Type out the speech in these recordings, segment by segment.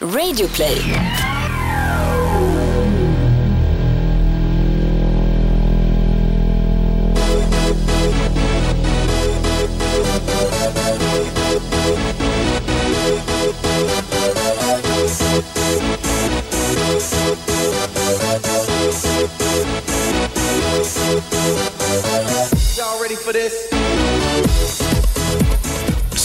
Radioplay.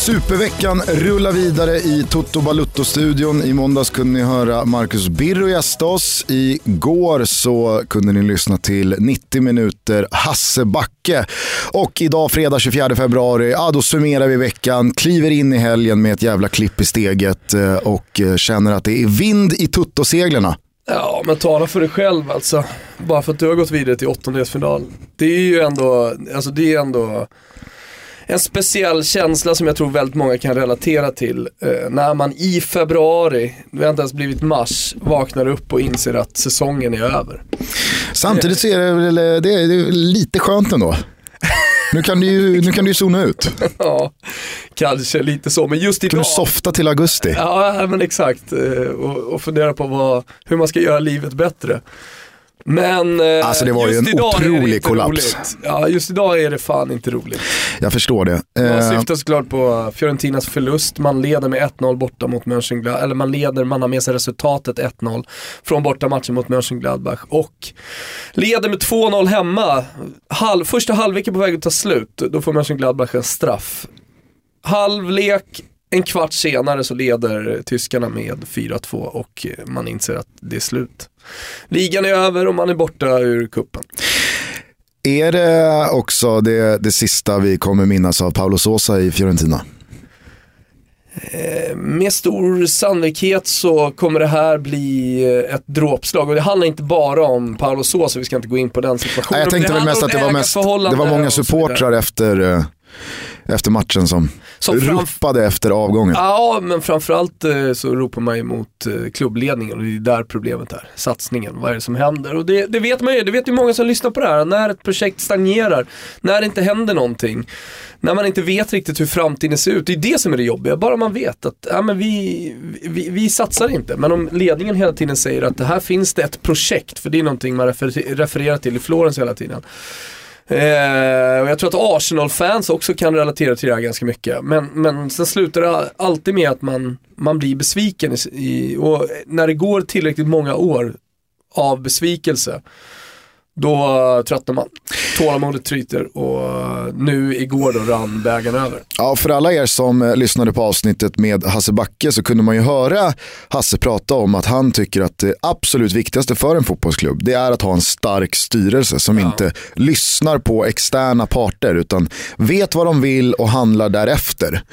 Superveckan rullar vidare i Toto Balutto-studion. I måndags kunde ni höra Marcus Birro gästa oss. Igår så kunde ni lyssna till 90 minuter Hasse Backe. Och idag fredag 24 februari, ja, då summerar vi veckan, kliver in i helgen med ett jävla klipp i steget eh, och eh, känner att det är vind i tuttoseglerna. Ja, men tala för dig själv alltså. Bara för att du har gått vidare till åttondelsfinal. Det är ju ändå, alltså det är ändå en speciell känsla som jag tror väldigt många kan relatera till. Eh, när man i februari, det har inte ens blivit mars, vaknar upp och inser att säsongen är över. Samtidigt så är det, väl, det är, lite skönt ändå. Nu kan du ju, nu kan du ju zona ut. ja, kanske lite så, men just Kan idag. du softa till augusti? Ja, men exakt. Eh, Och, och fundera på vad, hur man ska göra livet bättre. Men eh, Alltså, det var ju en idag är det otrolig inte kollaps. roligt. Ja, just idag är det fan inte roligt. Jag förstår det. Jag Eh, syftar såklart på Fiorentinas förlust. Man leder med 1-0 borta mot Mönchengladbach, eller man leder, man har med sig resultatet 1-0 från bortamatchen mot Mönchengladbach och leder med 2-0 hemma. Halv, första halvleken på väg att ta slut, då får Mönchengladbach en straff. Halvlek, en kvart senare så leder tyskarna med 4-2 och man inser att det är slut. Ligan är över och man är borta ur kuppen. Är det också det, det sista vi kommer minnas av Paolo Sosa i Fiorentina? Med stor sannolikhet så kommer det här bli eh, ett dråpslag och det handlar inte bara om Paolo Sosa, vi ska inte gå in på den situationen. Nej, jag tänkte väl mest att det var, mest, det var många supportrar efter, eh, efter matchen som, Som ropade efter avgången. Ja, men framförallt eh, så ropar man ju mot eh, klubbledningen och det är där problemet är. Satsningen, vad är det som händer? Och det, det vet man ju, det vet ju många som lyssnar på det här. När ett projekt stagnerar, när det inte händer någonting, när man inte vet riktigt hur framtiden ser ut. Det är det som är det jobbiga, bara man vet att ja, men vi, vi, vi satsar inte. Men om ledningen hela tiden säger att det här finns det ett projekt, för det är någonting man refer- refererar till i Florens hela tiden. Eh, och jag tror att Arsenal-fans också kan relatera till det här ganska mycket. Men, men sen slutar det alltid med att man, man blir besviken. I, i, och när det går tillräckligt många år av besvikelse, då tröttnar man. Tålamodet tryter och nu igår då rann bägaren över. Ja, för alla er som eh, lyssnade på avsnittet med Hasse Backe så kunde man ju höra Hasse prata om att han tycker att det absolut viktigaste för en fotbollsklubb det är att ha en stark styrelse som inte lyssnar på externa parter utan vet vad de vill och handlar därefter.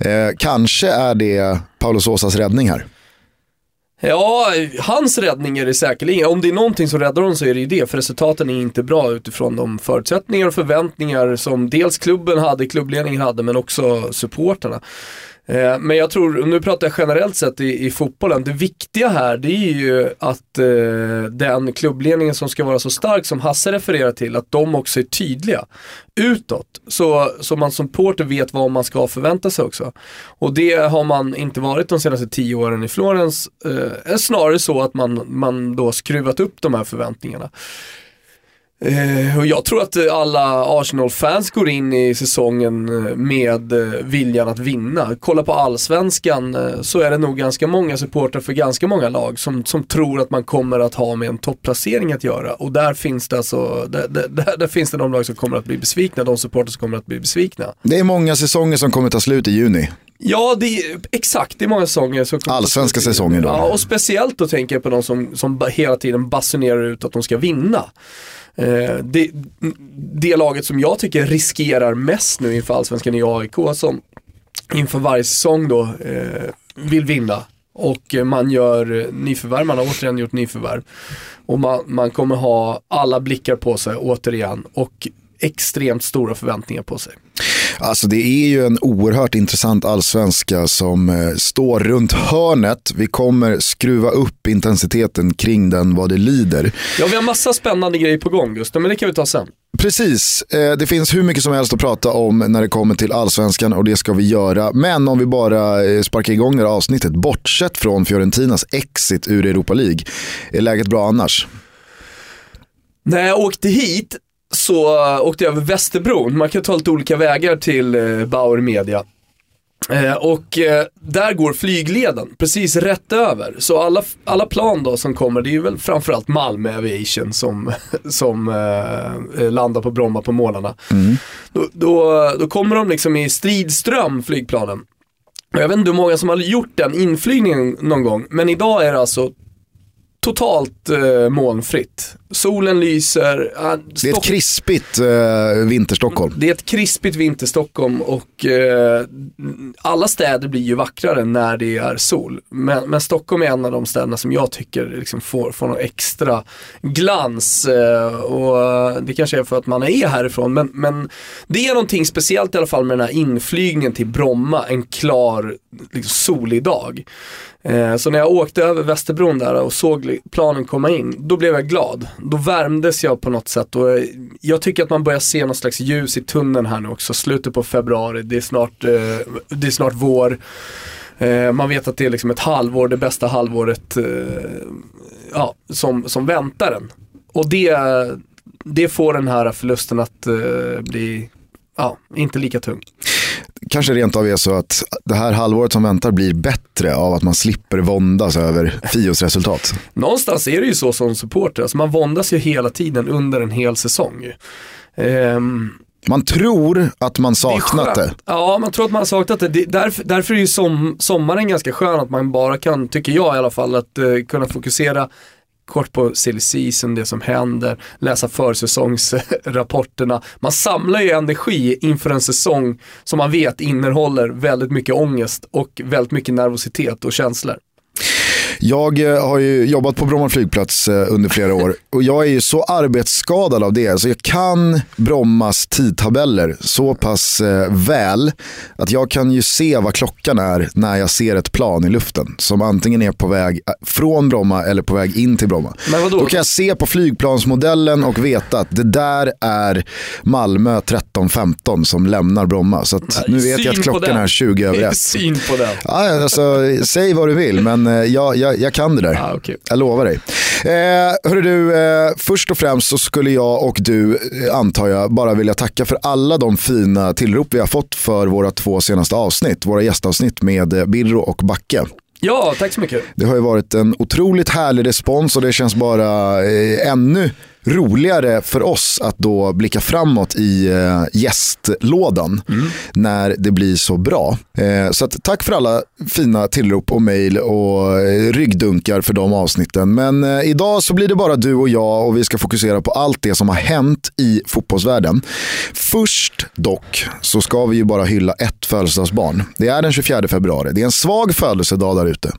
Eh, kanske är det Paolo Sosas räddning här. Ja, hans räddning är det säkerligen. Om det är någonting som räddar honom så är det ju det. För resultaten är inte bra utifrån de förutsättningar och förväntningar som dels klubben hade, klubbledningen hade, men också supporterna. Eh, Men jag tror, nu pratar jag generellt sett i, i fotbollen, det viktiga här det är ju att eh, den klubbledningen som ska vara så stark som Hasse refererar till, att de också är tydliga utåt. Så, så man som porter vet vad man ska förvänta sig också. Och det har man inte varit de senaste tio åren i Florens. Eh, är snarare så att man, man då skruvat upp de här förväntningarna. Eh, och jag tror att eh, alla Arsenal-fans går in i säsongen eh, med viljan att vinna. Kolla på allsvenskan så är det nog ganska många supportrar för ganska många lag som, som tror att man kommer att ha med en topplacering att göra. Och där finns det alltså, där, där, där, finns det de lag som kommer att bli besvikna, de supportrar som kommer att bli besvikna. Det är många säsonger som kommer ta slut i juni. Ja, det är, exakt, det är många säsonger. Som Allsvenska säsonger då. Ja, och speciellt då tänker jag på de som, som hela tiden basunerar ut att de ska vinna. Eh, det, det laget som jag tycker riskerar mest nu inför Allsvenskan är AIK som alltså inför varje säsong då eh, vill vinna. Och eh, man gör eh, nyförvärv, man har återigen gjort nyförvärv. Och man, man kommer ha alla blickar på sig återigen och extremt stora förväntningar på sig. Alltså det är ju en oerhört intressant allsvenska som eh, står runt hörnet. Vi kommer skruva upp intensiteten kring den vad det lider. Ja, vi har massa spännande grejer på gång Gustav, men det kan vi ta sen. Precis, eh, det finns hur mycket som helst att prata om när det kommer till allsvenskan och det ska vi göra. Men om vi bara eh, sparkar igång det här avsnittet, bortsett från Fiorentinas exit ur Europa League, är läget bra annars? När jag åkte hit så åkte jag över Västerbron. Man kan ta lite olika vägar till eh, Bauer Media. Eh, och eh, där går flygleden precis rätt över. Så alla, alla plan då som kommer, det är väl framförallt Malmö Aviation som, som eh, landar på Bromma på månaderna. Mm. Då, då, då, kommer de liksom i stridström flygplanen. Jag vet inte hur många som har gjort den inflygningen någon gång, men idag är det alltså totalt eh, molnfritt. Solen lyser. Äh, det är ett krispigt eh, vinterstockholm. Det är ett krispigt vinterstockholm och eh, alla städer blir ju vackrare när det är sol. Men, men, Stockholm är en av de städerna som jag tycker liksom får, får någon extra glans. Eh, och Det kanske är för att man är härifrån men, men det är någonting speciellt i alla fall med den här inflygningen till Bromma en klar liksom, solig dag. Eh, så när jag åkte över Västerbron där och såg planen komma in, då blev jag glad. Då värmdes jag på något sätt och eh, jag tycker att man börjar se något slags ljus i tunneln här nu också. Slutet på februari, det är snart, eh, det är snart vår. Eh, man vet att det är liksom ett halvår, det bästa halvåret eh, ja, som, som väntar en. Och det, det får den här förlusten att eh, bli ja, inte lika tung kanske rent av är så att det här halvåret som väntar blir bättre av att man slipper våndas över Fios resultat. Någonstans är det ju så som supporter, alltså man våndas ju hela tiden under en hel säsong. Um, man tror att man saknat det, det. Ja, man tror att man saknat det. det därför, därför är ju som, sommaren ganska skön att man bara kan, tycker jag i alla fall, att uh, kunna fokusera kort på silly season, det som händer, läsa försäsongsrapporterna. Man samlar ju energi inför en säsong som man vet innehåller väldigt mycket ångest och väldigt mycket nervositet och känslor. Jag eh, har ju jobbat på Bromma flygplats eh, under flera år och jag är ju så arbetsskadad av det. Så jag kan Brommas tidtabeller så pass eh, väl att jag kan ju se vad klockan är när jag ser ett plan i luften som antingen är på väg från Bromma eller på väg in till Bromma. Men vadå? Då kan jag se på flygplansmodellen och veta att det där är Malmö 13.15 som lämnar Bromma. Så nu vet jag att klockan är 20 över 1. Syn på den. Ja, alltså, säg vad du vill men jag, jag jag, jag kan det där. Ah, okay. Jag lovar dig. Eh, hörru du, eh, först och främst så skulle jag och du, eh, antar jag, bara vilja tacka för alla de fina tillrop vi har fått för våra två senaste avsnitt. Våra gästavsnitt med eh, Birro och Backe. Ja, tack så mycket. Det har ju varit en otroligt härlig respons och det känns bara eh, ännu roligare för oss att då blicka framåt i eh, gästlådan mm. när det blir så bra. Eh, så att, tack för alla fina tillrop och mejl och eh, ryggdunkar för de avsnitten. Men eh, idag så blir det bara du och jag och vi ska fokusera på allt det som har hänt i fotbollsvärlden. Först dock så ska vi ju bara hylla ett födelsedagsbarn. Det är den 24 februari. Det är en svag födelsedag där ute.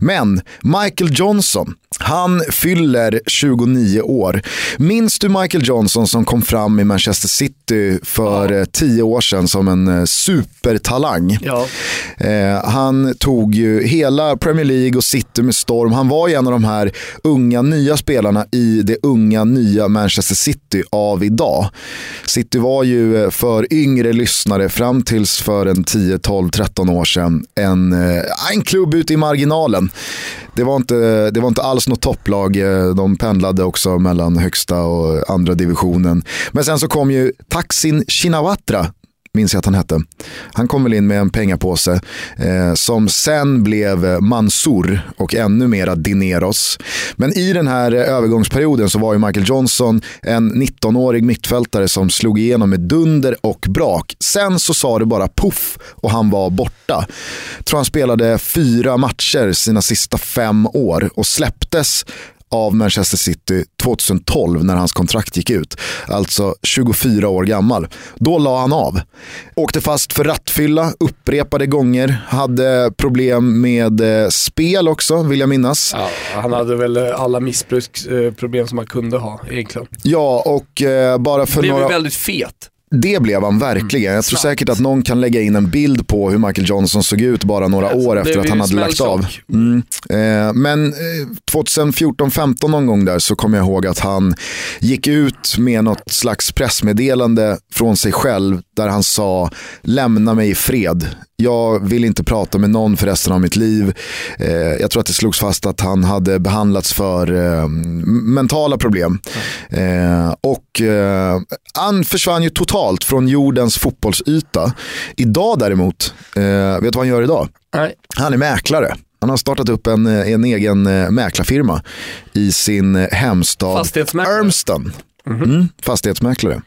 Men Michael Johnson, han fyller 29 år. Minns du Michael Johnson som kom fram i Manchester City för ja. Eh, tio år sedan som en eh, supertalang? Ja. Eh, han tog ju hela Premier League och City med storm. Han var ju en av de här unga nya spelarna i det unga nya Manchester City av idag. City var ju för yngre lyssnare fram tills för en 10, 12, 13 år sedan en, en klubb ute i marginalen. Det var inte, det var inte alls något topplag. Eh, de pendlade också mellan högsta och andra divisionen. Men sen så kom ju Taksin Shinawatra minns jag att han hette. Han kom väl in med en pengapåse eh, som sen blev Mansour och ännu mera Dineros. Men i den här övergångsperioden så var ju Michael Johnson en 19-årig mittfältare som slog igenom med dunder och brak. Sen så sa det bara puff och han var borta. Jag tror han spelade fyra matcher sina sista fem år och släpptes av Manchester City 2012 när hans kontrakt gick ut. Alltså 24 år gammal. Då la han av. Åkte fast för rattfylla upprepade gånger. Hade problem med eh, spel också vill jag minnas. Ja, han hade väl eh, alla missbruksproblem som man kunde ha egentligen. Ja, och eh, bara för Blev några... Blev väldigt fet. Det blev han verkligen. Jag tror säkert att någon kan lägga in en bild på hur Michael Johnson såg ut bara några Alltså, år efter att han hade lagt av. Mm. Eh, men eh, 2014-15 någon gång där så kommer jag ihåg att han gick ut med något slags pressmeddelande från sig själv där han sa lämna mig i fred. Jag vill inte prata med någon för resten av mitt liv. Eh, jag tror att det slogs fast att han hade behandlats för eh, mentala problem. Eh, och eh, han försvann ju totalt från jordens fotbollsyta. Idag däremot, eh, vet du vad han gör idag? Nej. Han är mäklare. Han har startat upp en, en egen eh, mäklarfirma i sin hemstad. Ermston. Mm-hmm. Mm, fastighetsmäklare.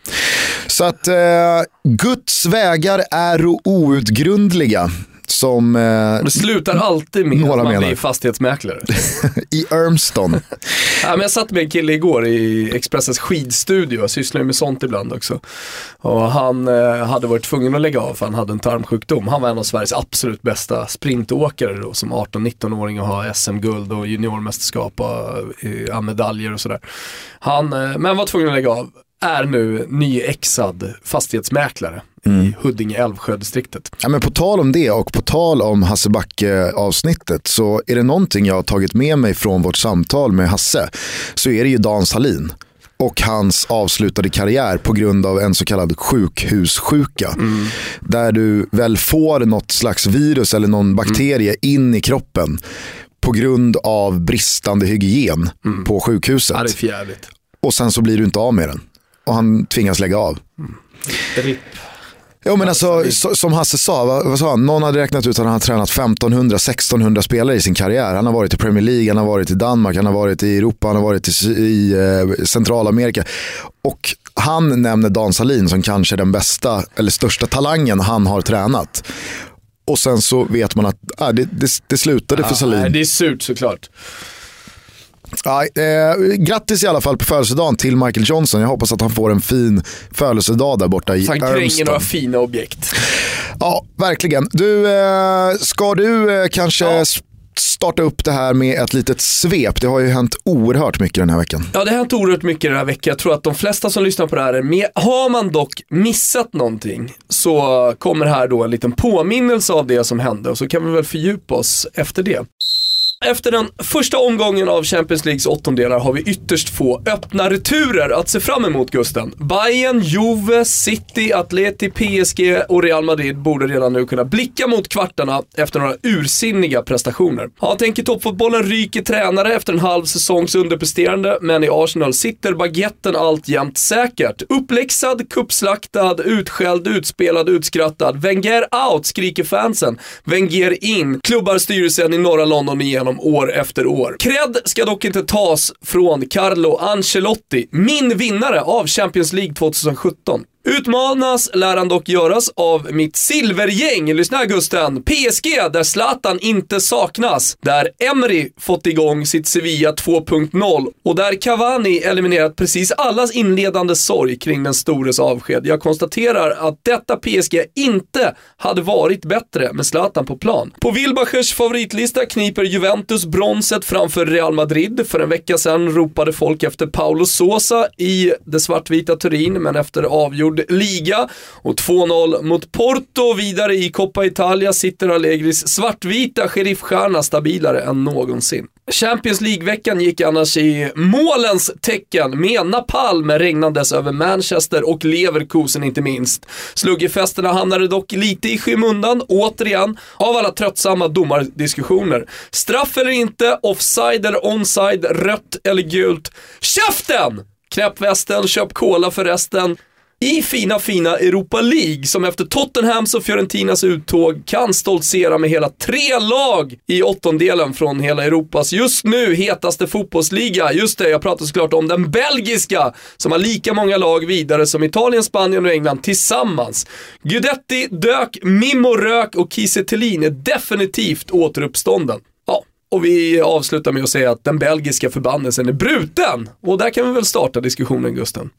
Så att eh, Guds vägar är outgrundliga. Som eh, Det slutar alltid med Några att man menar. blir fastighetsmäklare. i Ermston. ja, men jag satt med en kille igår i Expressens skidstudio, jag sysslar ju med sånt ibland också. Och han eh, hade varit tvungen att lägga av för han hade en tarmsjukdom. Han var en av Sveriges absolut bästa sprintåkare då, som 18-19-åring och har SM-guld och juniormästerskap och eh, medaljer och sådär. Han, eh, men var tvungen att lägga av. Är nu nyexad fastighetsmäklare i Huddinge-Älvsjö-distriktet. Ja, men på tal om det och på tal om Hasse Backe-avsnittet så är det någonting jag har tagit med mig från vårt samtal med Hasse så är det ju Dan Salin och hans avslutade karriär på grund av en så kallad sjukhussjuka. Där du väl får något slags virus eller någon bakterie in i kroppen på grund av bristande hygien på sjukhuset. Ja. Och sen så blir du inte av med den. Och han tvingas lägga av. RIP. Jo men alltså så, som Hasse sa, vad, vad sa han? Någon hade räknat ut att han har tränat 1500-1600 spelare i sin karriär. Han har varit i Premier League, han har varit i Danmark, han har varit i Europa, han har varit i, i eh, Centralamerika. Och han nämner Dan Salin som kanske den bästa eller största talangen han har tränat. Och sen så vet man att ah, det, det, det slutade för Salin. Nej, det är surt såklart. Ja, eh, grattis i alla fall på födelsedagen till Michael Johnson. Jag hoppas att han får en fin födelsedag där borta i Så han kränger Ermston. några fina objekt. Ja, verkligen. Du, eh, ska du eh, kanske Ja. starta upp det här med ett litet svep? Det har ju hänt oerhört mycket den här veckan. Ja, det har hänt oerhört mycket den här veckan. Jag tror att de flesta som lyssnar på det här är med. Har man dock missat någonting så kommer här då en liten påminnelse av det som hände och så kan vi väl fördjupa oss efter det. Efter den första omgången av Champions Leagues åttondelar har vi ytterst få öppna returer att se fram emot Gusten. Bayern, Juve, City, Atleti, PSG och Real Madrid borde redan nu kunna blicka mot kvartarna efter några ursinniga prestationer. Ja, tänker toppfotbollen ryker tränare efter en halv säsongs underpresterande, men i Arsenal sitter baguetten alltjämt säkert. Uppläxad, kuppslaktad, utskälld, utspelad, utskrattad. Wenger out, skriker fansen. Wenger in, klubbar styrelsen i norra London igenom år efter år. Cred ska dock inte tas från Carlo Ancelotti, min vinnare av Champions League 2017. Utmanas lär han dock göras av mitt silvergäng, lyssna här Gusten, PSG där Zlatan inte saknas, där Emery fått igång sitt Sevilla 2.0 och där Cavani eliminerat precis allas inledande sorg kring den stores avsked. Jag konstaterar att detta PSG inte hade varit bättre med Zlatan på plan. På Wilbachers favoritlista kniper Juventus bronset framför Real Madrid. För en vecka sedan ropade folk efter Paulo Sosa i det svartvita Turin, men efter avgjord liga och 2-0 mot Porto vidare i Coppa Italia sitter Allegris svartvita sheriffstjärna stabilare än någonsin. Champions League-veckan gick annars i målens tecken med napalm regnandes över Manchester och Leverkusen inte minst. Sluggefesterna hamnade dock lite i skymundan, återigen, av alla tröttsamma domardiskussioner. Straff eller inte, offside eller onside, rött eller gult. Käften! Knäpp västen, köp cola för resten. I fina, fina Europa League som efter Tottenhams och Fiorentinas uttåg kan stoltsera med hela tre lag i åttondelen från hela Europas just nu hetaste fotbollsliga. Just det, jag pratar såklart om den belgiska som har lika många lag vidare som Italien, Spanien och England tillsammans. Guidetti dök, Mimmo rök och Kiese Thelin är definitivt återuppstånden. Ja, och vi avslutar med att säga att den belgiska förbannelsen är bruten. Och där kan vi väl starta diskussionen, Gusten.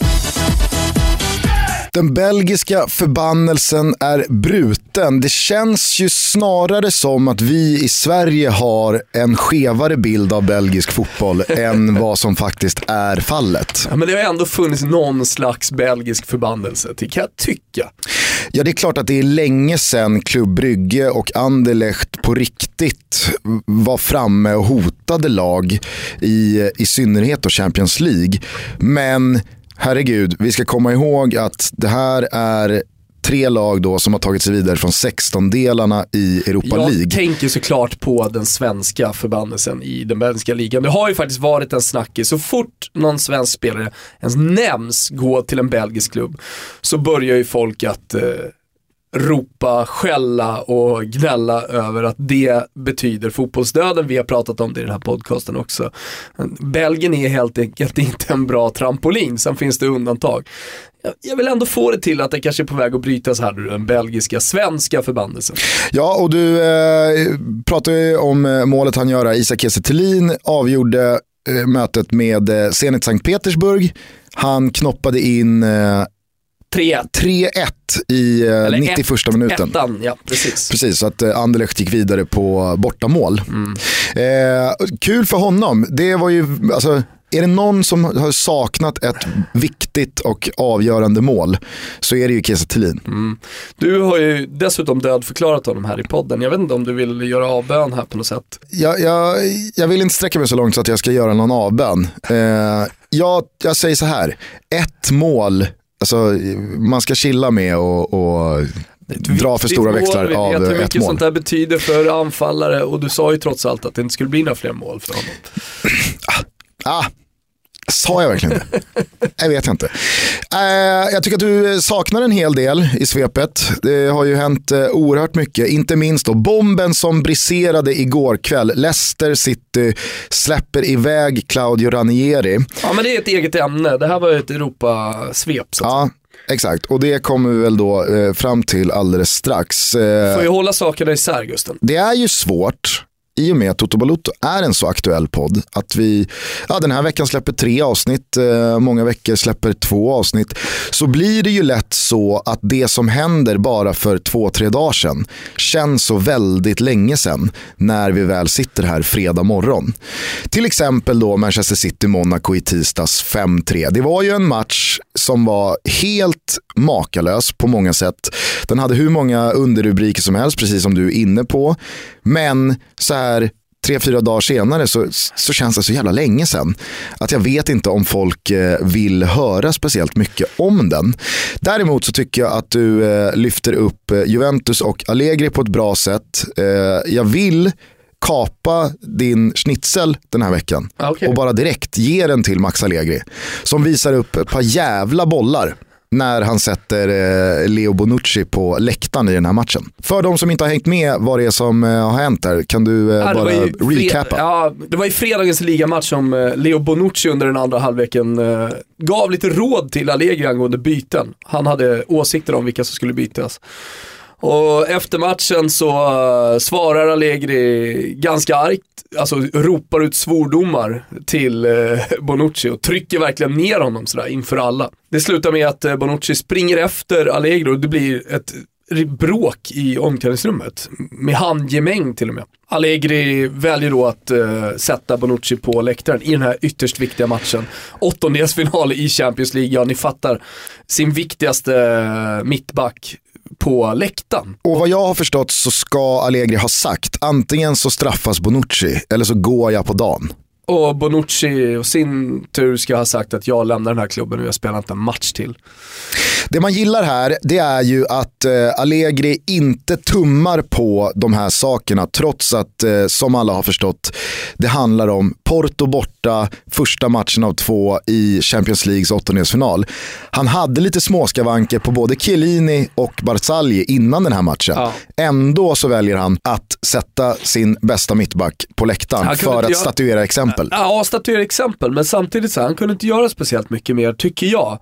Den belgiska förbannelsen är bruten. Det känns ju snarare som att vi i Sverige har en skevare bild av belgisk fotboll än vad som faktiskt är fallet. Ja, men det har ändå funnits någon slags belgisk förbannelse, det kan jag tycka. Ja, det är klart att det är länge sedan Klubb Brygge och Anderlecht på riktigt var framme och hotade lag i, i synnerhet då Champions League. Men herregud, vi ska komma ihåg att det här är tre lag då som har tagit sig vidare från 16-delarna i Europa League. Jag tänker såklart på den svenska förbannelsen i den belgiska ligan. Det har ju faktiskt varit en snackis. Så fort någon svensk spelare ens nämns gå till en belgisk klubb så börjar ju folk att eh, ropa, skälla och gnälla över att det betyder fotbollsdöden. Vi har pratat om det i den här podcasten också. Belgien är helt enkelt inte en bra trampolin, sen finns det undantag. Jag vill ändå få det till att det kanske är på väg att brytas här nu, den belgiska, svenska förbandelsen. Ja, och du eh, pratar ju om eh, målet han gör, Isak Kiese avgjorde eh, mötet med eh, Zenit Sankt Petersburg. Han knoppade in eh, eh, 3-1 i eh, 91 ett, minuten. Ettan, ja, precis. Precis, så att eh, Anderlecht gick vidare på bortamål. Mm. Eh, kul för honom. Det var ju, alltså, är det någon som har saknat ett viktigt och avgörande mål så är det ju Kiese mm. Du har ju dessutom dödförklarat honom här i podden. Jag vet inte om du vill göra avbön här på något sätt. Jag, jag, jag vill inte sträcka mig så långt så att jag ska göra någon avbön. Eh, jag, jag säger så här, ett mål alltså, man ska chilla med och, och dra för stora växlar av ett mål. Vet hur mycket sånt där betyder för anfallare och du sa ju trots allt att det inte skulle bli några fler mål för honom. ah, Sa jag verkligen det? Jag vet inte. Uh, jag tycker att du saknar en hel del i svepet. Det har ju hänt uh, oerhört mycket. Inte minst då bomben som briserade igår kväll. Leicester City släpper iväg Claudio Ranieri. Ja men det är ett eget ämne. Det här var ett Europasvep. Ja, Exakt, och det kommer vi väl då eh, fram till alldeles strax. Eh, Får ju hålla sakerna isär Gusten. Det är ju svårt i och med att Toto Balutto är en så aktuell podd att vi ja, den här veckan släpper tre avsnitt, eh, många veckor släpper två avsnitt, så blir det ju lätt så att det som händer bara för två, tre dagar sedan känns så väldigt länge sedan när vi väl sitter här fredag morgon. Till exempel då Manchester City-Monaco i tisdags 5-3. Det var ju en match som var helt makalös på många sätt. Den hade hur många underrubriker som helst, precis som du är inne på. Men så här tre, fyra dagar senare så, så känns det så jävla länge sedan. Att jag vet inte om folk eh, vill höra speciellt mycket om den. Däremot så tycker jag att du eh, lyfter upp eh, Juventus och Allegri på ett bra sätt. Jag vill kapa din schnitzel den här veckan okay. och bara direkt ge den till Max Allegri. Som visar upp ett par jävla bollar när han sätter eh, Leo Bonucci på läktaren i den här matchen. För de som inte har hängt med vad det är som eh, har hänt här, kan du eh, ja, bara recapa? Ja, det var i fredagens ligamatch som Leo Bonucci under den andra halvleken gav lite råd till Allegri angående byten. Han hade åsikter om vilka som skulle bytas. Och efter matchen så eh, svarar Allegri ganska argt, alltså ropar ut svordomar till eh, Bonucci och trycker verkligen ner honom sådär inför alla. Det slutar med att eh, Bonucci springer efter Allegri och det blir ett bråk i omklädningsrummet. Med handgemäng till och med. Allegri väljer då att uh, sätta Bonucci på läktaren i den här ytterst viktiga matchen. Åttondelsfinal i Champions League, ja ni fattar. Sin viktigaste uh, mittback på läktaren. Och vad jag har förstått så ska Allegri ha sagt, antingen så straffas Bonucci eller så går jag på dagen. Och Bonucci och sin tur ska ha sagt att jag lämnar den här klubben och jag spelar inte en match till. Det man gillar här det är ju att eh, Allegri inte tummar på de här sakerna trots att, eh, som alla har förstått, det handlar om Porto borta, första matchen av två i Champions Leagues åttondelsfinal. Han hade lite småskavanker på både Chiellini och Barzagli innan den här matchen. Ja. Ändå så väljer han att sätta sin bästa mittback på läktaren för att göra... statuera exempel. Ja, statuera exempel, men samtidigt så han kunde inte göra speciellt mycket mer, tycker jag.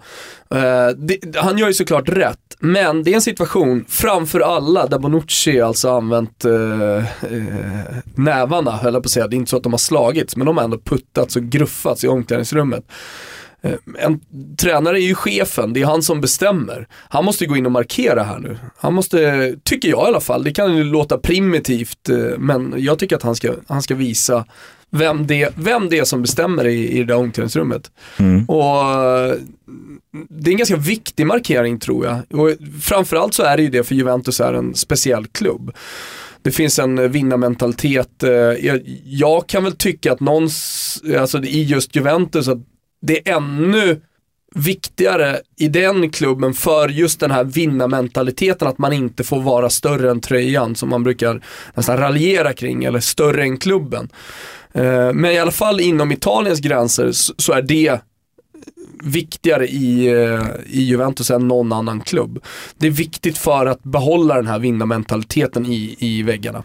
Uh, det, han gör ju såklart rätt, men det är en situation framför alla där Bonucci alltså använt uh, uh, nävarna, höll jag på att säga. Det är inte så att de har slagits, men de har ändå puttats och gruffats i omklädningsrummet. Eh, en tränare är ju chefen, det är han som bestämmer. Han måste gå in och markera här nu. Han måste, tycker jag i alla fall, det kan ju låta primitivt, eh, men jag tycker att han ska, han ska visa vem det, vem det är som bestämmer i, i det där omklädningsrummet. Mm. Och det är en ganska viktig markering tror jag. Och framförallt så är det ju det för Juventus är en speciell klubb. Det finns en vinnarmentalitet. Eh, jag, jag kan väl tycka att någon, alltså i just Juventus, att det är ännu viktigare i den klubben för just den här vinnarmentaliteten att man inte får vara större än tröjan som man brukar nästan raljera kring eller större än klubben. Eh, men i alla fall inom Italiens gränser så är det viktigare i, eh, i Juventus än någon annan klubb. Det är viktigt för att behålla den här vinnarmentaliteten i, i väggarna.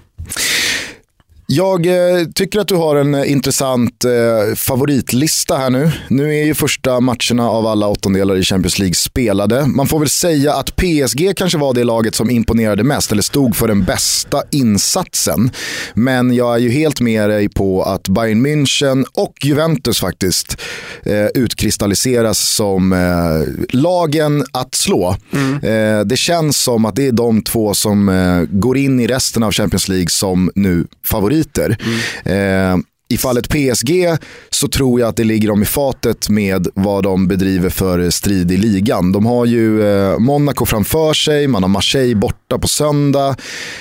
Jag eh, tycker att du har en eh, intressant eh, favoritlista här nu. Nu är ju första matcherna av alla åttondelar i Champions League spelade. Man får väl säga att PSG kanske var det laget som imponerade mest, eller stod för den bästa insatsen. Men jag är ju helt med dig på att Bayern München och Juventus faktiskt eh, utkristalliseras som eh, lagen att slå. Mm. Eh, det känns som att det är de två som går in i resten av Champions League som nu favoriter favoriter. Mm. Eh, I fallet PSG så tror jag att det ligger dem i fatet med vad de bedriver för strid i ligan. De har ju eh, Monaco framför sig, man har Marseille borta på söndag.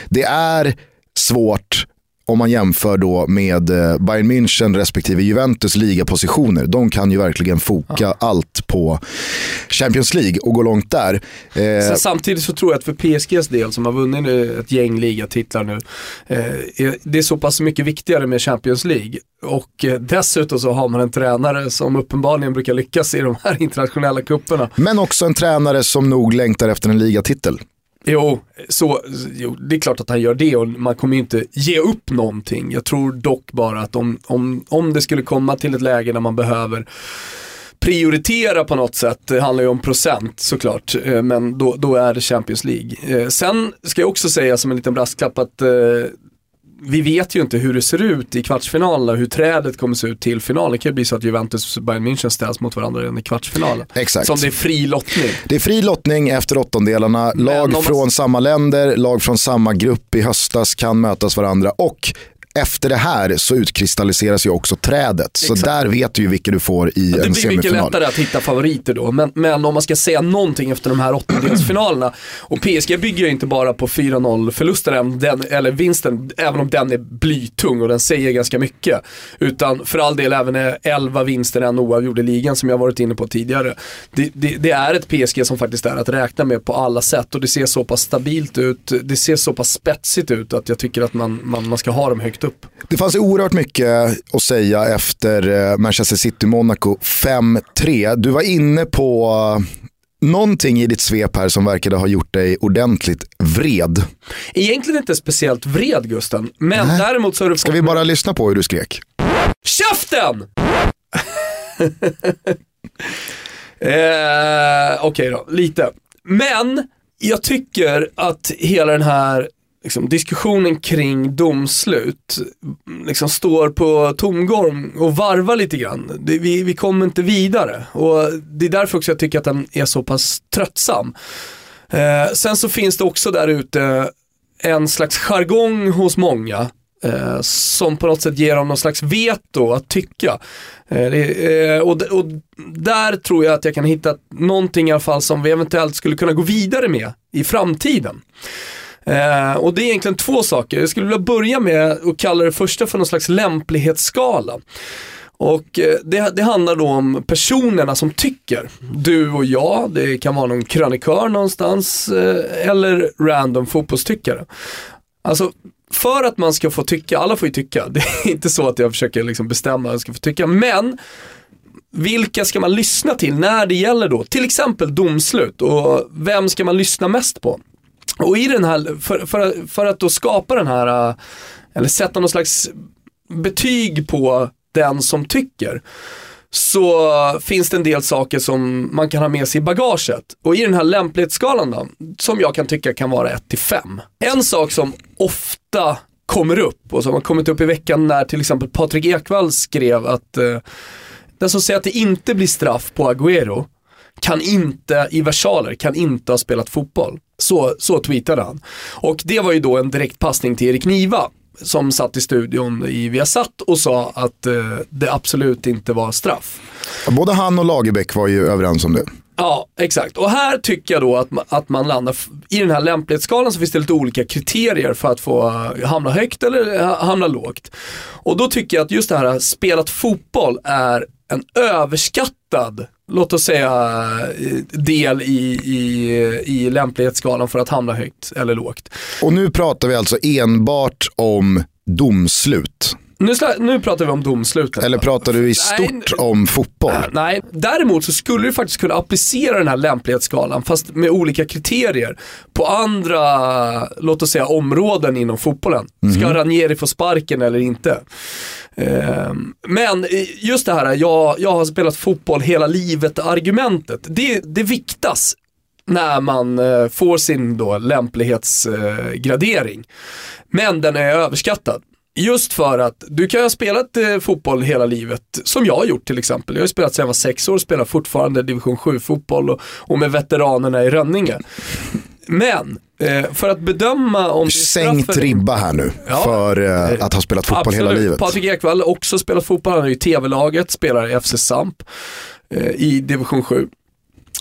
Det är svårt om man jämför då med eh, Bayern München respektive Juventus ligapositioner. De kan ju verkligen foka ja. allt på Champions League och gå långt där. Eh, samtidigt så tror jag att för PSGs del som har vunnit ett gäng ligatitlar nu, eh, det är så pass mycket viktigare med Champions League. Och eh, dessutom så har man en tränare som uppenbarligen brukar lyckas i de här internationella kupperna. Men också en tränare som nog längtar efter en ligatitel. Jo, så, jo, det är klart att han gör det och man kommer ju inte ge upp någonting. Jag tror dock bara att om, om, om det skulle komma till ett läge där man behöver prioritera på något sätt, det handlar ju om procent såklart, eh, men då, då är det Champions League. Eh, sen ska jag också säga som en liten brasklapp att eh, vi vet ju inte hur det ser ut i kvartsfinalerna, hur trädet kommer se ut till finalen. Det kan ju bli så att Juventus och Bayern München ställs mot varandra redan i kvartsfinalen. Exakt. Som det är fri lottning. Det är fri lottning efter åttondelarna. Lag man... från samma länder, lag från samma grupp i höstas kan mötas varandra och efter det här så utkristalliseras ju också trädet. Så Exakt. där vet du ju vilka du får i en semifinal. Det blir mycket lättare att hitta favoriter då. Men, men om man ska säga någonting efter de här åttondelsfinalerna. Och PSG bygger ju inte bara på 4-0 förlusten, den, eller vinsten, även om den är blytung och den säger ganska mycket. Utan för all del även 11 vinster, en oavgjord i ligan som jag varit inne på tidigare. Det, det, det, är ett PSG som faktiskt är att räkna med på alla sätt och det ser så pass stabilt ut, det ser så pass spetsigt ut att jag tycker att man, man, man ska ha dem högt högt upp. Det fanns oerhört mycket att säga efter eh, Manchester City-Monaco 5-3. Du var inne på eh, någonting i ditt svep här som verkade ha gjort dig ordentligt vred. Egentligen inte speciellt vred Gusten, men Nä. däremot så har du Ska vi bara lyssna på hur du skrek? Käften! eh, Okej okay då, lite. Men jag tycker att hela den här liksom, diskussionen kring domslut liksom, står på tomgång och varvar lite grann. Det, vi, vi kommer inte vidare och det är därför också jag tycker att den är så pass tröttsam. Eh, sen så finns det också där ute en slags jargong hos många eh, som på något sätt ger dem någon slags veto att tycka. Eh, eh, och, och, där tror jag att jag kan hitta någonting i alla fall som vi eventuellt skulle kunna gå vidare med i framtiden. Eh, och det är egentligen två saker. Jag skulle vilja börja med att kalla det första för någon slags lämplighetsskala. Och eh, det, det, handlar då om personerna som tycker. Du och jag, det kan vara någon krönikör någonstans eh, eller random fotbollstyckare. Alltså för att man ska få tycka, alla får ju tycka, det är inte så att jag försöker liksom bestämma vem jag ska få tycka, men vilka ska man lyssna till när det gäller då till exempel domslut och vem ska man lyssna mest på? Och i den här, för, för, för att då skapa den här, äh, eller sätta någon slags betyg på den som tycker så finns det en del saker som man kan ha med sig i bagaget. Och i den här lämplighetsskalan då, som jag kan tycka kan vara 1-5. En sak som ofta kommer upp och som har kommit upp i veckan när till exempel Patrik Ekwall skrev att eh, Den som säger att det inte blir straff på Agüero kan inte, i versaler, kan inte ha spelat fotboll. Så, så tweetade han. Och det var ju då en direkt passning till Erik Niva som satt i studion i Viasat och sa att eh, det absolut inte var straff. Både han och Lagerbäck var ju överens om det. Ja, exakt. Och här tycker jag då att man, att man landar, i den här lämplighetsskalan så finns det lite olika kriterier för att få uh, hamna högt eller uh, hamna lågt. Och då tycker jag att just det här spelat fotboll är en överskattad, låt oss säga, eh, del i, i, i lämplighetsskalan för att hamna högt eller lågt. Och nu pratar vi alltså enbart om domslut. Nu, nu pratar vi om domsluten. Eller pratar du i stort nej, om fotboll? Nej, nej, däremot så skulle du faktiskt kunna applicera den här lämplighetsskalan, fast med olika kriterier, på andra, låt oss säga områden inom fotbollen. Mm -hmm. Ska Ranieri få sparken eller inte? Ehm, men just det här, jag, jag har spelat fotboll hela livet-argumentet, det, det viktas när man eh, får sin då lämplighetsgradering. Men den är överskattad. Just för att du kan ha spelat eh, fotboll hela livet, som jag har gjort till exempel. Jag har spelat sedan jag var sex år, spelar fortfarande division 7-fotboll och, och, med veteranerna i Rönninge. Men eh, för att bedöma om Sänkt ribba här nu ja, för eh, att ha spelat fotboll absolut. hela livet. Patrik Ekwall också spelat fotboll, han är i tv-laget, spelar i FC Samp eh, i division 7.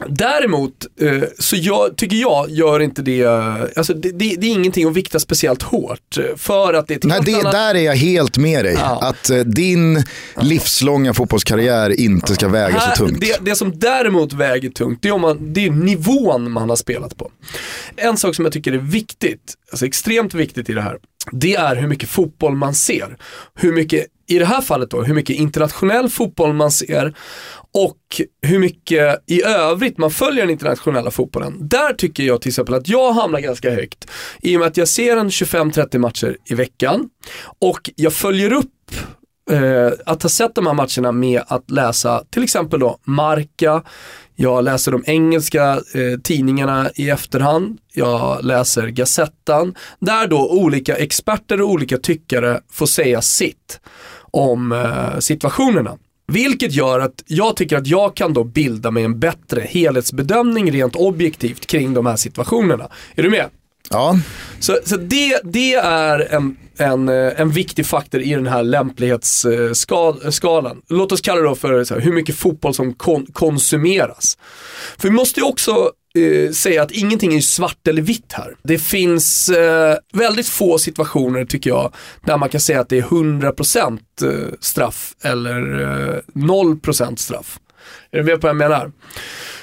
Däremot eh, så jag, tycker jag gör inte det, alltså det, det, det, är ingenting att vikta speciellt hårt. För att det är Nej, det, annat... Där är jag helt med dig. Ja. Att eh, din livslånga fotbollskarriär inte ska väga Här, så tungt. Det, det, som däremot väger tungt, det är, om man, det är nivån man har spelat på. En sak som jag tycker är viktigt, alltså extremt viktigt i det här, det är hur mycket fotboll man ser. Hur mycket, i det här fallet då, hur mycket internationell fotboll man ser och hur mycket i övrigt man följer den internationella fotbollen. Där tycker jag till exempel att jag hamnar ganska högt. I och med att jag ser en 25-30 matcher i veckan och jag följer upp eh, att ha sett de här matcherna med att läsa till exempel då Marca, jag läser de engelska eh, tidningarna i efterhand, jag läser Gazettan, där då olika experter och olika tyckare får säga sitt om eh, situationerna. Vilket gör att jag tycker att jag kan då bilda mig en bättre helhetsbedömning rent objektivt kring de här situationerna. Är du med? Ja. Så, så det, det är en, en, en viktig faktor i den här lämplighetsskalan. Låt oss kalla det då för här, hur mycket fotboll som kon konsumeras. För vi måste ju också eh, säga att ingenting är svart eller vitt här. Det finns eh, väldigt få situationer tycker jag där man kan säga att det är 100% eh, straff eller eh, 0% straff. Är du med på vad jag menar?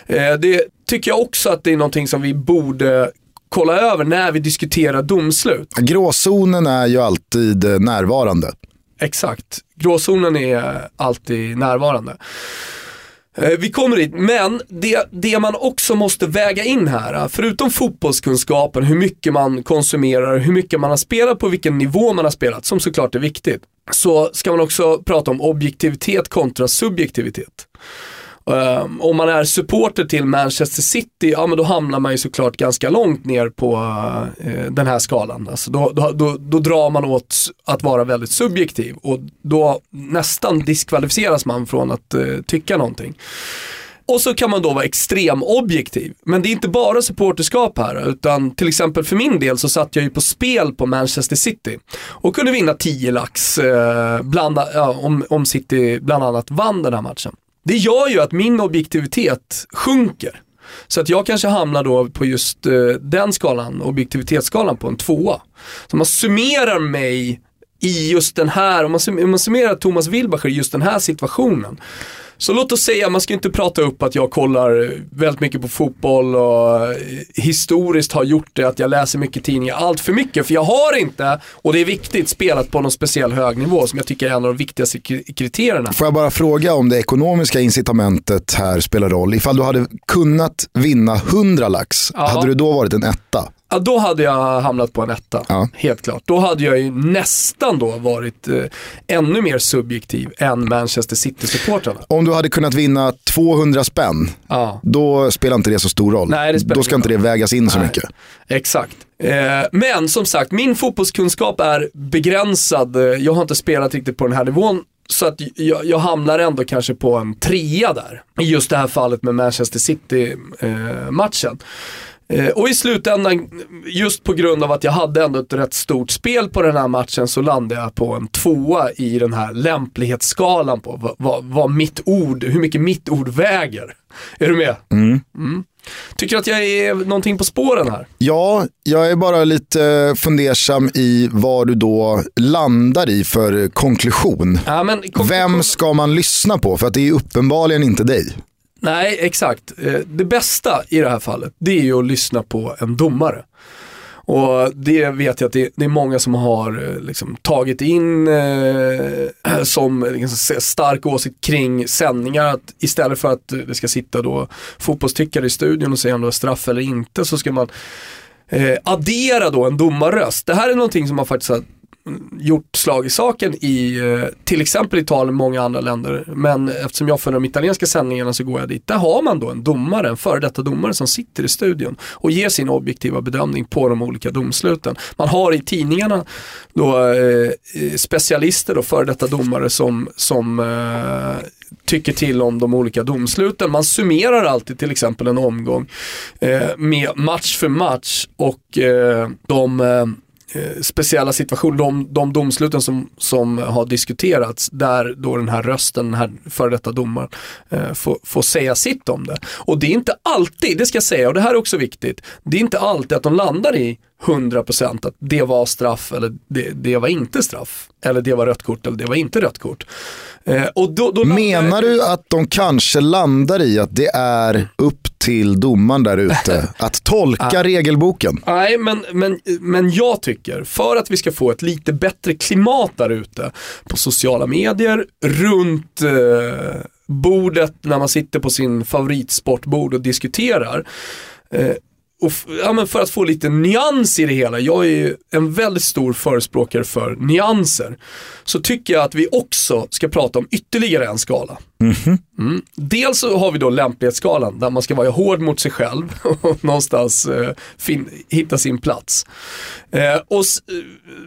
Eh, det tycker jag också att det är någonting som vi borde kolla över när vi diskuterar domslut. Gråzonen är ju alltid närvarande. Exakt, gråzonen är alltid närvarande. Eh, vi kommer dit, men det, det man också måste väga in här, eh, förutom fotbollskunskapen, hur mycket man konsumerar, hur mycket man har spelat, på vilken nivå man har spelat, som såklart är viktigt, så ska man också prata om objektivitet kontra subjektivitet. Um, om man är supporter till Manchester City, ja men då hamnar man ju såklart ganska långt ner på uh, den här skalan. Alltså då, då, då, då, drar man åt att vara väldigt subjektiv och då nästan diskvalificeras man från att uh, tycka någonting. Och så kan man då vara extrem objektiv. Men det är inte bara supporterskap här, utan till exempel för min del så satt jag ju på spel på Manchester City och kunde vinna 10 lax eh, bland, ja, om, om City bland annat vann den här matchen. Det gör ju att min objektivitet sjunker. Så att jag kanske hamnar då på just eh, den skalan, objektivitetsskalan på en tvåa. Så man summerar mig i just den här, om man summerar Thomas Wilbacher i just den här situationen så låt oss säga, man ska inte prata upp att jag kollar väldigt mycket på fotboll och historiskt har gjort det, att jag läser mycket tidningar, allt för mycket. För jag har inte, och det är viktigt, spelat på någon speciell hög nivå som jag tycker är en av de viktigaste kriterierna. Får jag bara fråga om det ekonomiska incitamentet här spelar roll? Ifall du hade kunnat vinna 100 lax, ja. hade du då varit en etta? Ja, då hade jag hamnat på en etta, ja. helt klart. Då hade jag ju nästan då varit eh, ännu mer subjektiv än Manchester City-supportrarna. Om du hade kunnat vinna 200 spänn, ja. då spelar inte det så stor roll. Nej, då ska inte det vägas in så mycket. Exakt. Eh, men som sagt, min fotbollskunskap är begränsad. Jag har inte spelat riktigt på den här nivån så att jag, jag, hamnar ändå kanske på en trea där. I just det här fallet med Manchester City-matchen. Eh, och i slutändan, just på grund av att jag hade ändå ett rätt stort spel på den här matchen så landade jag på en tvåa i den här lämplighetsskalan på vad, vad, vad mitt ord, hur mycket mitt ord väger. Är du med? Mm. Mm. Tycker du att jag är någonting på spåren här? Ja, jag är bara lite fundersam i vad du då landar i för konklusion. Ja, konklusion... Vem ska man lyssna på? För att det är uppenbarligen inte dig. Nej, exakt. Eh, det bästa i det här fallet, det är ju att lyssna på en domare. Och det vet jag att det, är många som har eh, liksom, tagit in eh, som liksom, stark åsikt kring sändningar. Att istället för att det ska sitta då fotbollstyckare i studion och säga om det var straff eller inte så ska man eh, addera då en domarröst. Det här är någonting som man faktiskt har gjort slag i saken i eh, till exempel Italien och många andra länder. Men eftersom jag följer de italienska sändningarna så går jag dit. Där har man då en domare, en före detta domare som sitter i studion och ger sin objektiva bedömning på de olika domsluten. Man har i tidningarna då eh, eh specialister och före detta domare som, som eh, tycker till om de olika domsluten. Man summerar alltid till exempel en omgång eh, med match för match och eh, de eh, eh, speciella situationer, de, de domsluten som, som har diskuterats, där då den här rösten, den här före detta domaren, eh, får, får säga sitt om det. Och det är inte alltid, det ska jag säga, och det här är också viktigt, det är inte alltid att de landar i 100% att det var straff eller det, det var inte straff. Eller det var rött kort eller det var inte rött kort. Eh, och då, då Menar du att de kanske landar i att det är upp till domaren där ute att tolka regelboken? Nej, men, men, men jag tycker, för att vi ska få ett lite bättre klimat där ute på sociala medier, runt eh, bordet när man sitter på sin favoritsportbord och diskuterar, eh, och ja, men för att få lite nyans i det hela, jag är ju en väldigt stor förespråkare för nyanser, så tycker jag att vi också ska prata om ytterligare en skala. Mm -hmm. mm. Dels så har vi då lämplighetsskalan där man ska vara hård mot sig själv och någonstans eh, hitta sin plats. Eh, och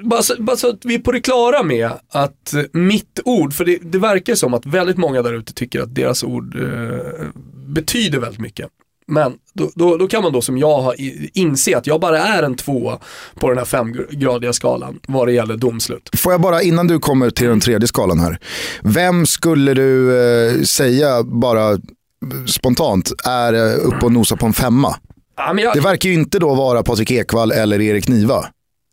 bara så, bara, så, att vi är på det klara med att mitt ord, för det, det verkar som att väldigt många där ute tycker att deras ord eh, betyder väldigt mycket. Men då, då, då, kan man då som jag har inse att jag bara är en tvåa på den här femgradiga skalan vad det gäller domslut. Får jag bara innan du kommer till den tredje skalan här. Vem skulle du eh, säga bara spontant är eh, uppe och nosar på en femma? Ja, jag... Det verkar ju inte då vara Patrik Ekwall eller Erik Niva.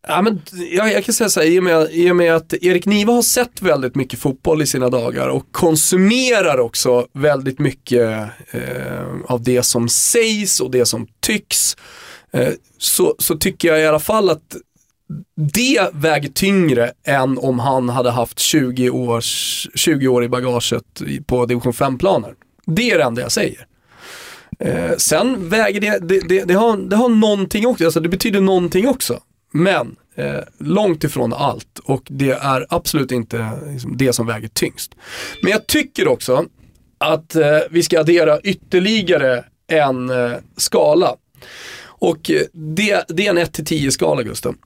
Ja, men jag, jag kan säga så här, i och, med, i och med att Erik Niva har sett väldigt mycket fotboll i sina dagar och konsumerar också väldigt mycket eh, av det som sägs och det som tycks. Eh, så, så tycker jag i alla fall att det väger tyngre än om han hade haft 20, års, 20 år i bagaget på division 5-planer. Det är det enda jag säger. Eh, sen väger det, det, det, det, har, det har någonting också, alltså det betyder någonting också. Men eh, långt ifrån allt och det är absolut inte liksom, det som väger tyngst. Men jag tycker också att eh, vi ska addera ytterligare en eh, skala. Och eh, det, det är en 1-10 skala Gusten.